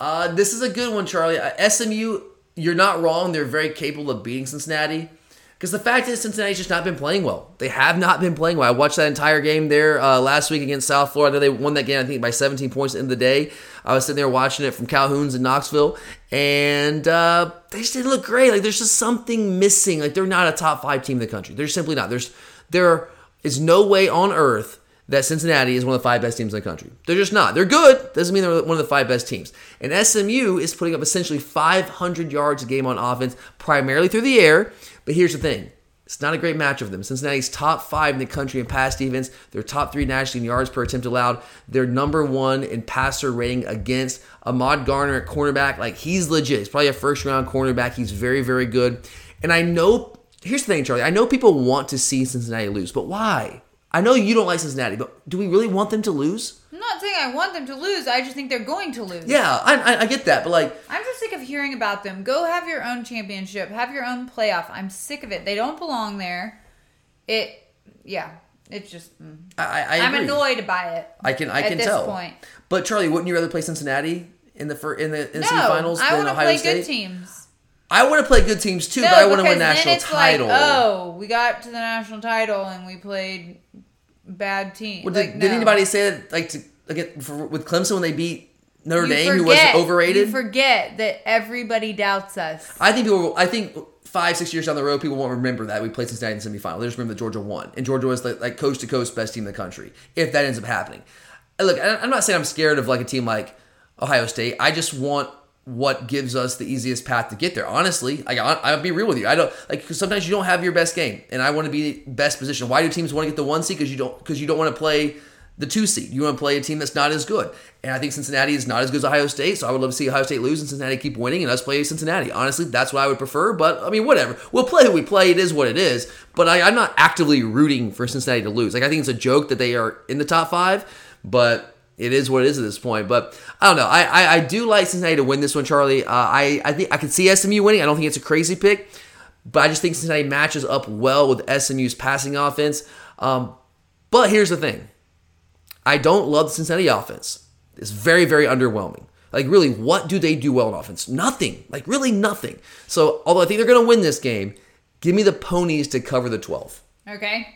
Uh, this is a good one, Charlie. Uh, SMU, you're not wrong. They're very capable of beating Cincinnati. Because the fact is, Cincinnati's just not been playing well. They have not been playing well. I watched that entire game there uh, last week against South Florida. They won that game, I think, by 17 points at the end of the day. I was sitting there watching it from Calhoun's in Knoxville, and uh, they just didn't look great. Like there's just something missing. Like they're not a top five team in the country. They're simply not. There's there is no way on earth that Cincinnati is one of the five best teams in the country. They're just not. They're good. Doesn't mean they're one of the five best teams. And SMU is putting up essentially 500 yards a game on offense, primarily through the air. But here's the thing. It's not a great match of them. Cincinnati's top five in the country in pass defense. They're top three nationally in yards per attempt allowed. They're number one in passer rating against Ahmad Gardner at cornerback. Like he's legit. He's probably a first round cornerback. He's very, very good. And I know here's the thing, Charlie. I know people want to see Cincinnati lose, but why? I know you don't like Cincinnati, but do we really want them to lose? I'm not saying I want them to lose. I just think they're going to lose. Yeah, I, I, I get that, but like, I'm just sick of hearing about them. Go have your own championship. Have your own playoff. I'm sick of it. They don't belong there. It, yeah. It's just. mm. I, I I'm annoyed by it. I can I at can this tell. point. But Charlie, wouldn't you rather play Cincinnati in the fir- in the in No, semifinals I than want to Ohio play State? good teams. I want to play good teams too, no, but I want to win national it's title. Like, oh, we got to the national title and we played bad team. Well, like, did, did no. anybody say that like to like for, with Clemson when they beat Notre You Dame, who was forget- overrated? You forget that everybody doubts us. I think people. I think five six years down the road, people won't remember that we played Cincinnati in the semifinal. They just remember that Georgia won, and Georgia was like, like coast to coast best team in the country. If that ends up happening, look, I'm not saying I'm scared of like a team like Ohio State. I just want what gives us the easiest path to get there. Honestly, like I'll be real with you. I don't like sometimes you don't have your best game, and I want to be best position. Why do teams want to get the one seed? Because you don't because you don't want to play the two seed. You want to play a team that's not as good. And I think Cincinnati is not as good as Ohio State, so I would love to see Ohio State lose and Cincinnati keep winning and us play Cincinnati. Honestly, that's what I would prefer. But I mean, whatever. We'll play who we play. It is what it is. But I, I'm not actively rooting for Cincinnati to lose. Like I think it's a joke that they are in the top five, but it is what it is at this point. But I don't know. I I, I do like Cincinnati to win this one, Charlie. Uh, I I think I can see SMU winning. I don't think it's a crazy pick, but I just think Cincinnati matches up well with SMU's passing offense. Um, but here's the thing. I don't love the Cincinnati offense. It's very, very underwhelming. Like, really, what do they do well in offense? Nothing. Like, really nothing. So, although I think they're going to win this game, give me the ponies to cover the 12. Okay.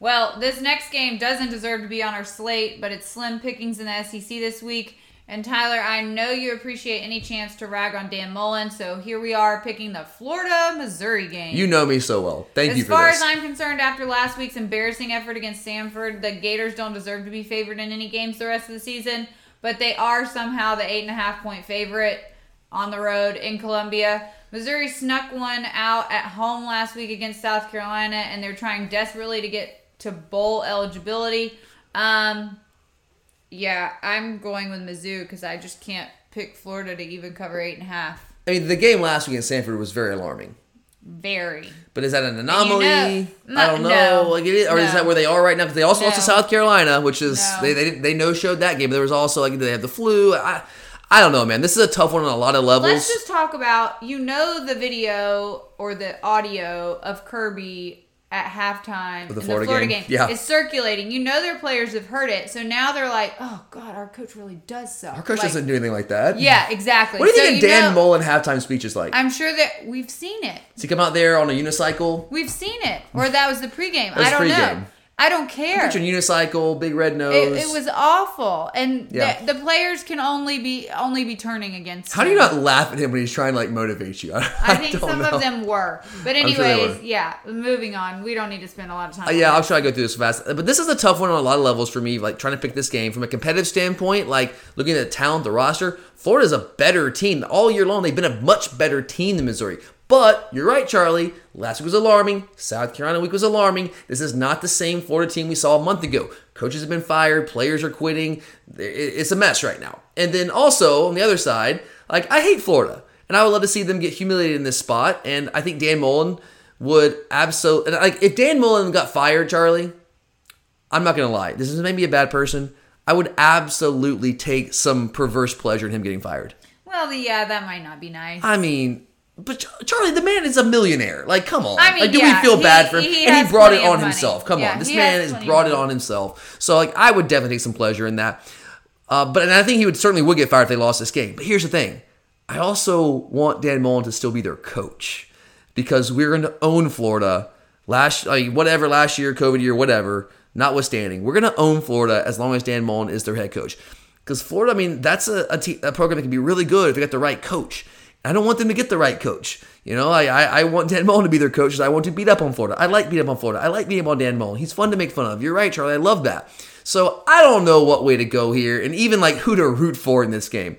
Well, this next game doesn't deserve to be on our slate, but it's slim pickings in the SEC this week. And Tyler, I know you appreciate any chance to rag on Dan Mullen, so here we are picking the Florida Missouri game. You know me so well. Thank as you for As far this. as I'm concerned, after last week's embarrassing effort against Samford, the Gators don't deserve to be favored in any games the rest of the season, but they are somehow the eight and a half point favorite on the road in Columbia. Missouri snuck one out at home last week against South Carolina, and they're trying desperately to get to bowl eligibility. Um, yeah, I'm going with Mizzou because I just can't pick Florida to even cover eight and a half. I mean, the game last week in Samford was very alarming. Very. But is that an anomaly? You know- I don't know. no, like it is, or is that where they are right now? Because they also lost to South Carolina, which is No. they they they no showed that game. But there was also like they have the flu. I I don't know, man. This is a tough one on a lot of levels. Let's just talk about you know the video or the audio of Kirby at halftime the in Florida the Florida game? game. Yeah. It's circulating. You know their players have heard it, so now they're like, "Oh God, our coach really does suck." Our coach Like, doesn't do anything like that. Yeah, exactly. What do you So think Dan know- Mullen halftime speech is like? I'm sure that we've seen it. Does he come out there on a unicycle? We've seen it, or that was the pregame. That was I don't know. I don't care. Picture unicycle, big red nose. It, it was awful, and Yeah. the, the players can only be only be turning against. How do you not laugh at him when he's trying to like motivate you? I, I think don't some know. of them were, but sure anyways, were. yeah. Moving on. We don't need to spend a lot of time. Uh, yeah. I'll try to go through this fast. But this is a tough one on a lot of levels for me, like trying to pick this game. From a competitive standpoint, like looking at the talent, the roster, Florida's a better team. All year long, they've been a much better team than Missouri. But you're right, Charlie. Last week was alarming. South Carolina week was alarming. This is not the same Florida team we saw a month ago. Coaches have been fired, players are quitting. It's a mess right now. And then also, on the other side, like, I hate Florida. And I would love to see them get humiliated in this spot. And I think Dan Mullen would absolutely like if Dan Mullen got fired, Charlie. I'm not gonna lie. This is maybe a bad person. I would absolutely take some perverse pleasure in him getting fired. Well, the, yeah, that might not be nice. I mean, but Charlie, the man is a millionaire. Like, come on. I mean, like, do yeah, we feel he- bad for him? he and he brought it on himself. Come Yeah, on, this man has has brought it on himself. So, like, I would definitely take some pleasure in that. Uh, but and I think he would certainly would get fired if they lost this game. But here's the thing: I also want Dan Mullen to still be their coach because we're going to own Florida last, like, whatever last year, COVID year, whatever. Notwithstanding, we're going to own Florida as long as Dan Mullen is their head coach. Because Florida, I mean, that's a, a, te- a program that can be really good if they got the right coach. I don't want them to get the right coach. You know, I, I, I want Dan Mullen to be their coach. I want to beat up on Florida. I like beat up on Florida. I like beating up on Dan Mullen. He's fun to make fun of. You're right, Charlie. I love that. So I don't know what way to go here and even like who to root for in this game.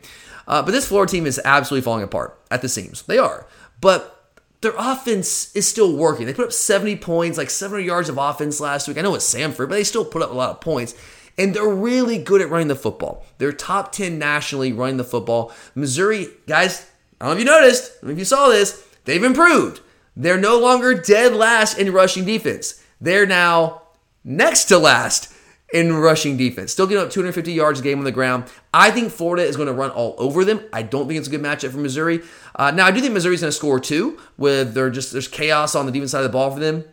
Uh, but this Florida team is absolutely falling apart at the seams. They are. But their offense is still working. They put up 70 points, like 700 yards of offense last week. I know it's Samford, but they still put up a lot of points. And they're really good at running the football. They're top 10 nationally running the football. Missouri, guys, I don't know if you noticed, I if you saw this, they've improved. They're no longer dead last in rushing defense. They're now next to last in rushing defense. Still getting up 250 yards a game on the ground. I think Florida is going to run all over them. I don't think it's a good matchup for Missouri. Uh, now I do think Missouri's going to score too. With their just there's chaos on the defense side of the ball for them.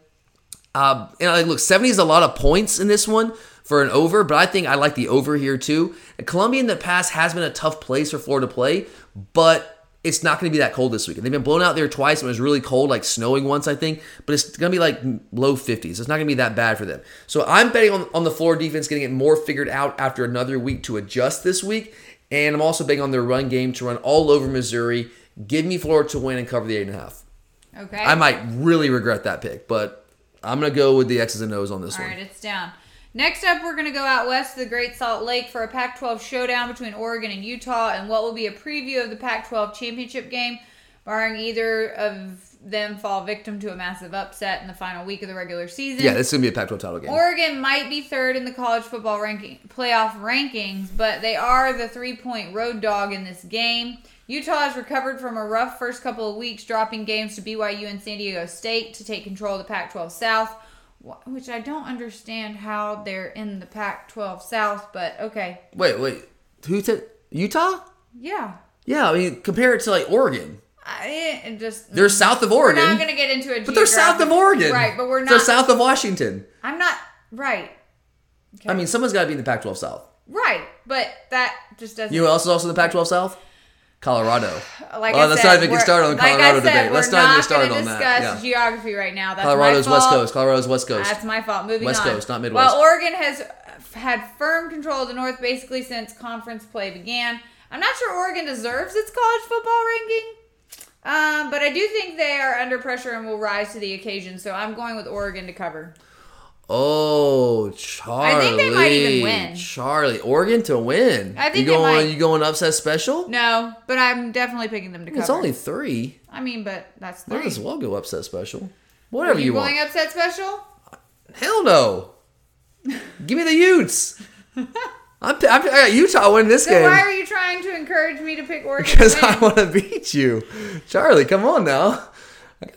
Uh, and like, look, 70 is a lot of points in this one for an over, but I think I like the over here too. Columbia in the past has been a tough place for Florida to play, but it's not going to be that cold this week. And they've been blown out there twice. and It was really cold, like snowing once, I think, but it's going to be like low 50s. It's not going to be that bad for them. So I'm betting on, on the Florida defense getting it more figured out after another week to adjust this week. And I'm also betting on their run game to run all over Missouri. Give me Florida to win and cover the eight and a half. Okay. I might really regret that pick, but I'm gonna go with the X's and O's on this All one. right, it's down. Next up, we're going to go out west to the Great Salt Lake for a Pac 12 showdown between Oregon and Utah and what will be a preview of the Pac 12 championship game, barring either of them fall victim to a massive upset in the final week of the regular season. Yeah, this is gonna be a Pac-12 title game. Oregon might be third in the college football ranking playoff rankings, but they are the three point road dog in this game. Utah has recovered from a rough first couple of weeks, dropping games to BYU and San Diego State to take control of the Pac 12 South, which I don't understand how they're in the Pac 12 South, but okay. Wait, wait. Who said Utah? Yeah. Yeah, I mean, compare it to like Oregon. I just They're south of Oregon. We're not going to get into it, But they're south of Oregon. right? But we're not. They're south of Washington. I'm not right, I mean, someone's got to be in the Pac-12 South. right. But that just doesn't. You know else is also in the Pac-12 South? Colorado. Like oh, I let's said, not even get started on the like Colorado said, debate. Let's not even get started on that. discuss Yeah. geography right now. That's Colorado's West. Coast. Colorado's West Coast. That's my fault. Moving West on. Coast, not Midwest. Well, Oregon has had firm control of the North basically since conference play began. I'm not sure Oregon deserves its college football ranking, um, but I do think they are under pressure and will rise to the occasion. So I'm going with Oregon to cover. Oh, Charlie. I think they might even win. Charlie, Oregon to win. I think you going. You going upset special? No, but I'm definitely picking them to cover. It's only three. I mean, but that's three. Might as well go upset special. Are Whatever you, you, going want. upset special? Hell no. Give me the Utes. I'm, I'm, I got Utah winning this So game why are you trying to encourage me to pick Oregon? because? I want to beat you, Charlie. Come on now.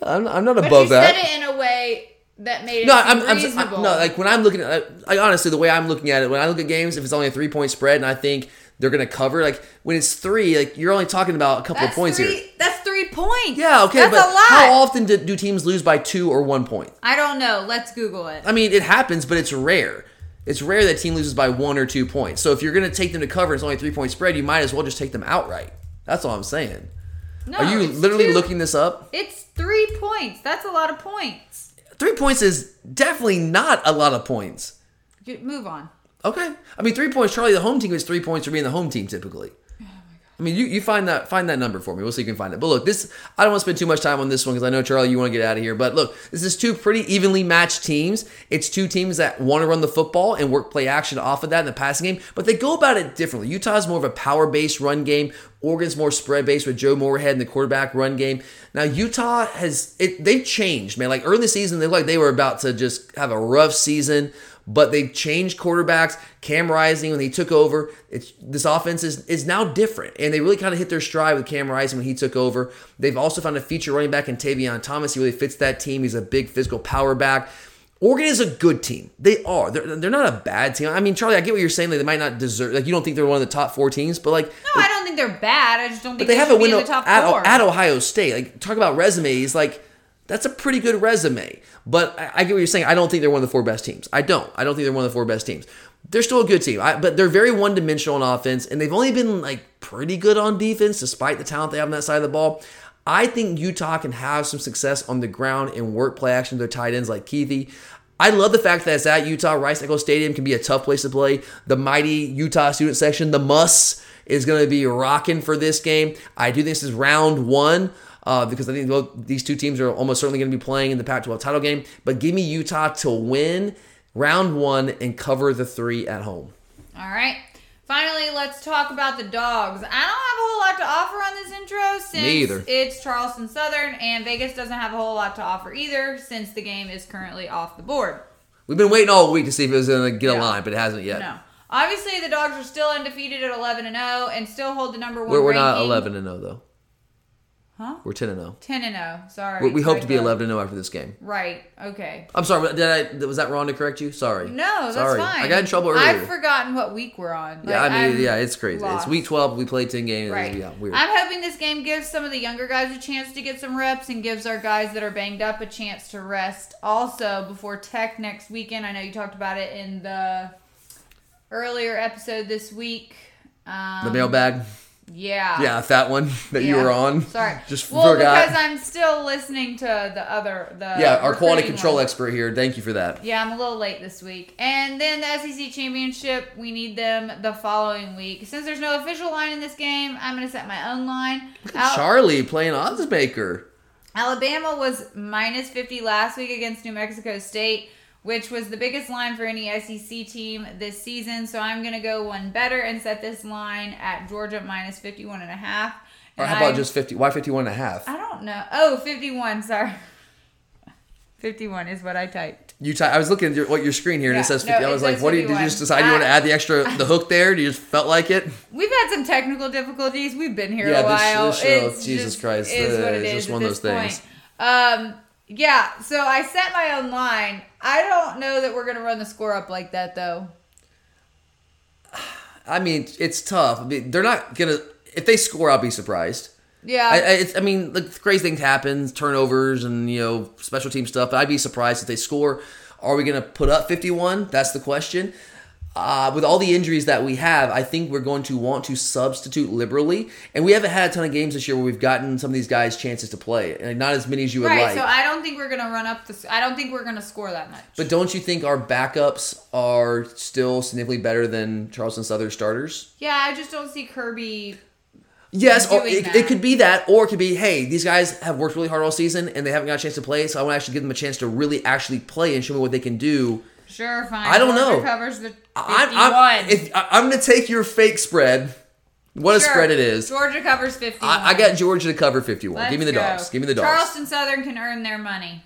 I'm, I'm not But above you that. said it in a way that made No, I'm, I'm, reasonable. I'm no like when I'm looking at like honestly the way I'm looking at it when I look at games if it's only a three point spread and I think they're gonna cover like when it's three like you're only talking about a couple that's of points three, here. That's three points. Yeah, okay, that's but a lot. how often do, do teams lose by two or one point? I don't know. Let's Google it. I mean, it happens, but it's rare. It's rare that team loses by one or two points. So if you're gonna take them to cover, it's only a three point spread. You might as well just take them outright. That's all I'm saying. No, Are you literally two- looking this up? It's three points. That's a lot of points. Three points is definitely not a lot of points. Move on. Okay. I mean, three points. Charlie, the home team is three points for being the home team typically. I mean, you, you find that find that number for me. We'll see if you can find it. But look, this I don't want to spend too much time on this one because I know Charlie, you want to get out of here. But look, this is two pretty evenly matched teams. It's two teams that want to run the football and work play action off of that in the passing game, but they go about it differently. Utah's more of a power based run game. Oregon's more spread based with Joe Moorhead in the quarterback run game. Now Utah has it. They've changed, man. Like early season, they like they were about to just have a rough season but they've changed quarterbacks. Cam Rising, when he took over, it's, this offense is, is now different. And they really kind of hit their stride with Cam Rising when he took over. They've also found a feature running back in Tavion Thomas. He really fits that team. He's a big physical power back. Oregon is a good team. They are. They're, they're not a bad team. I mean, Charlie, I get what you're saying. Like they might not deserve. Like you don't think they're one of the top four teams, but like, No, I don't think they're bad. I just don't think they they, have a win at, at Ohio State. Like talk about resumes. Like that's a pretty good resume. But I, I get what you're saying. I don't think they're one of the four best teams. I don't. I don't think they're one of the four best teams. They're still a good team, I, but they're very one dimensional on offense, and they've only been like pretty good on defense, despite the talent they have on that side of the ball. I think Utah can have some success on the ground and work play action with their tight ends like Kuithe. I love the fact that it's at Utah. Rice-Eccles Stadium can be a tough place to play. The mighty Utah student section, the MUSS, is going to be rocking for this game. I do think this is round one. Uh, because I think both these two teams are almost certainly going to be playing in the Pac-12 title game. But give me Utah to win round one and cover the three at home. All right. Finally, let's talk about the dogs. I don't have a whole lot to offer on this intro since Me either. it's Charleston Southern, and Vegas doesn't have a whole lot to offer either since the game is currently off the board. We've been waiting all week to see if it was going to get a line, but it hasn't yet. No. Obviously, the dogs are still undefeated at 11 and 0 and still hold the number one We're, we're not 11 and 0 though. Huh? We're 10 and 0. 10 and 0. Sorry. We, we hope to be 11 and 0 after this game. Right. Okay. I'm sorry. Did I? Was that wrong to correct you? Sorry. No, that's sorry. fine. I got in trouble earlier. I've forgotten what week we're on. yeah, I mean, I'm yeah, it's crazy. lost. It's week 12. We played 10 games. Right. Yeah, weird. I'm hoping this game gives some of the younger guys a chance to get some reps and gives our guys that are banged up a chance to rest. Also, before Tech next weekend, I know you talked about it in the earlier episode this week. Um, the mailbag. Yeah. Yeah, that one that you were on. Sorry. Just well, forgot. because I'm still listening to the other the yeah, our quality control one. expert here. Thank you for that. Yeah, I'm a little late this week. And then the SEC championship, we need them the following week. Since there's no official line in this game, I'm going to set my own line. Al- Charlie playing odds maker. Alabama was minus 50 last week against New Mexico State, which was the biggest line for any SEC team this season. So I'm going to go one better and set this line at Georgia minus 51 and a half. Or how about I- just 50? Why 51 and a half? I don't know. Oh, 51. Sorry. 51 is what I typed. You ty- I was looking at your, what your screen here and Yeah, it says no, 50. I was like, what do you, did you just decide you want to add the extra, the hook there? Do you just felt like it? We've had some technical difficulties. We've been here Yeah, a while. this show, it's Jesus just, Christ, is uh, what it's just one of this those things. point. Um, yeah. So I set my own line. I don't know that we're gonna run the score up like that though. I mean, it's tough. I mean, they're not going to, if they score, I'll be surprised. Yeah. I, I, it's, I mean, like crazy things happen, turnovers and you know special team stuff. But I'd be surprised if they score. Are we going to put up 51? That's the question. Uh, with all the injuries that we have, I think we're going to want to substitute liberally, and we haven't had a ton of games this year where we've gotten some of these guys chances to play, and not as many as you would right. like. So I don't think we're gonna run up the. I don't think we're gonna score that much. but don't you think our backups are still significantly better than Charleston Southern starters? Yeah, I just don't see Kirby. Yes, or it, it could be that, or it could be, hey, these guys have worked really hard all season and they haven't got a chance to play, so I want to actually give them a chance to really actually play and show me what they can do. Sure, fine. I don't know. Covers the fifty-one. I'm, I'm, if, I- I'm going to take your fake spread. What a spread it is. Georgia covers fifty-one. I, I got Georgia to cover 51. Let's Give me the go. dogs. Give me the dogs. Charleston Southern can earn their money.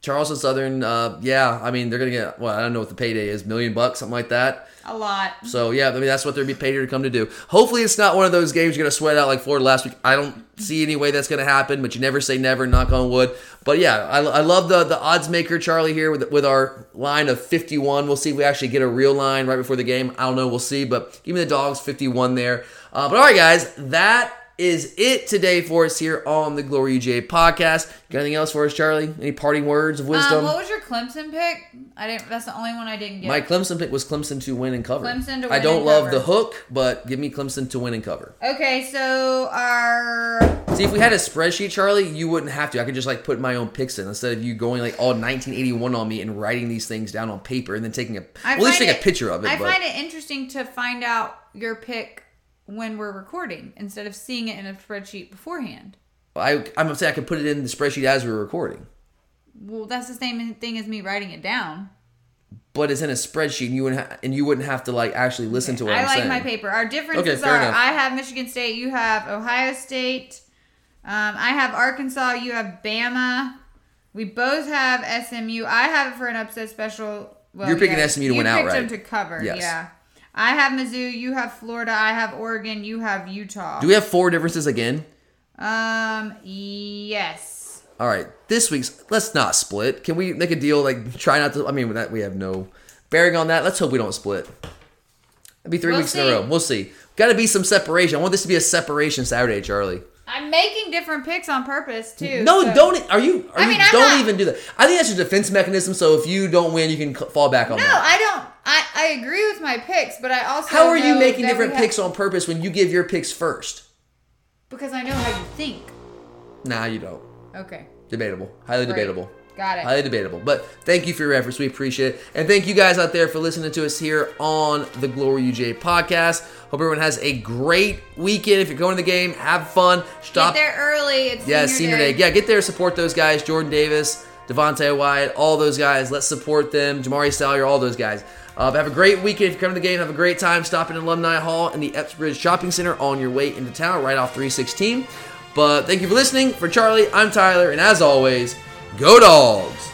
Charleston Southern, uh, yeah, I mean, they're going to get, well, I don't know what the payday is, million bucks, something like that. A lot. So yeah, I mean that's what they're be paid here to come to do. Hopefully it's not one of those games you're gonna sweat out like Florida last week. I don't see any way that's gonna happen, but you never say never. Knock on wood. But yeah, I, I love the the odds maker Charlie here with with our line of 51. We'll see if we actually get a real line right before the game. I don't know. We'll see. But give me the dogs 51 there. Uh, but all right, guys, that is it today for us here on the Glory UJ podcast. Got anything else for us, Charlie? Any parting words of wisdom? Um, what was your Clemson pick? I didn't. That's the only one I didn't get. My Clemson pick was Clemson to win and cover. Clemson to win. I don't love cover. the hook, but give me Clemson to win and cover. Okay, so our See, if we had a spreadsheet, Charlie, you wouldn't have to. I could just like put my own picks in instead of you going like all 1981 on me and writing these things down on paper and then taking a I well, at least take a picture of it. I but find it interesting to find out your pick when we're recording instead of seeing it in a spreadsheet beforehand. I, I'm gonna say I could put it in the spreadsheet as we were recording, Well, that's the same thing as me writing it down. but it's in a spreadsheet and you wouldn't ha- and you wouldn't have to like actually listen to what I I'm like saying. my paper. Our differences Okay, fair are enough. I have Michigan State, you have Ohio State, um, I have Arkansas, you have Bama. We both have SMU. I have it for an upset special. Well, You're picking yeah, SMU to you win picked outright. them to cover. Yes. Yeah. I have Mizzou. You have Florida. I have Oregon. You have Utah. Do we have four differences again? Um. Yes. All right, this week's let's not split. Can we make a deal? Like try not to. I mean, that we have no bearing on that. Let's hope we don't split. It'd be 3 We'll weeks in a row. We'll see. Got to be some separation. I want this to be a separation Saturday, Charlie. I'm making different picks on purpose too. No, so- don't. Are you? Are I you mean, I'm don't not- even do that. I think that's your defense mechanism. So if you don't win, you can fall back on that. No, that. I don't. I I agree with my picks, but I also How are you making different have- picks on purpose when you give your picks first? Because I know how you think. Nah, you don't. Okay. Debatable. Highly Great. debatable. Got it. Highly debatable. But thank you for your efforts. We appreciate it. And thank you guys out there for listening to us here on the Glory UJ podcast. Hope everyone has a great weekend. If you're going to the game, have fun. Stop. Get there early. It's Yeah, senior, senior day. Yeah, get there, support those guys. Jordan Davis, Devonte Wyatt, all those guys. Let's support them. Jamaree Salyer, all those guys. Uh, have a great weekend. If you come to the game, have a great time. Stop in Alumni Hall in the Epps Bridge Shopping Center on your way into town, right off 316. But thank you for listening. For Charlie, I'm Tyler, and as always, go dogs.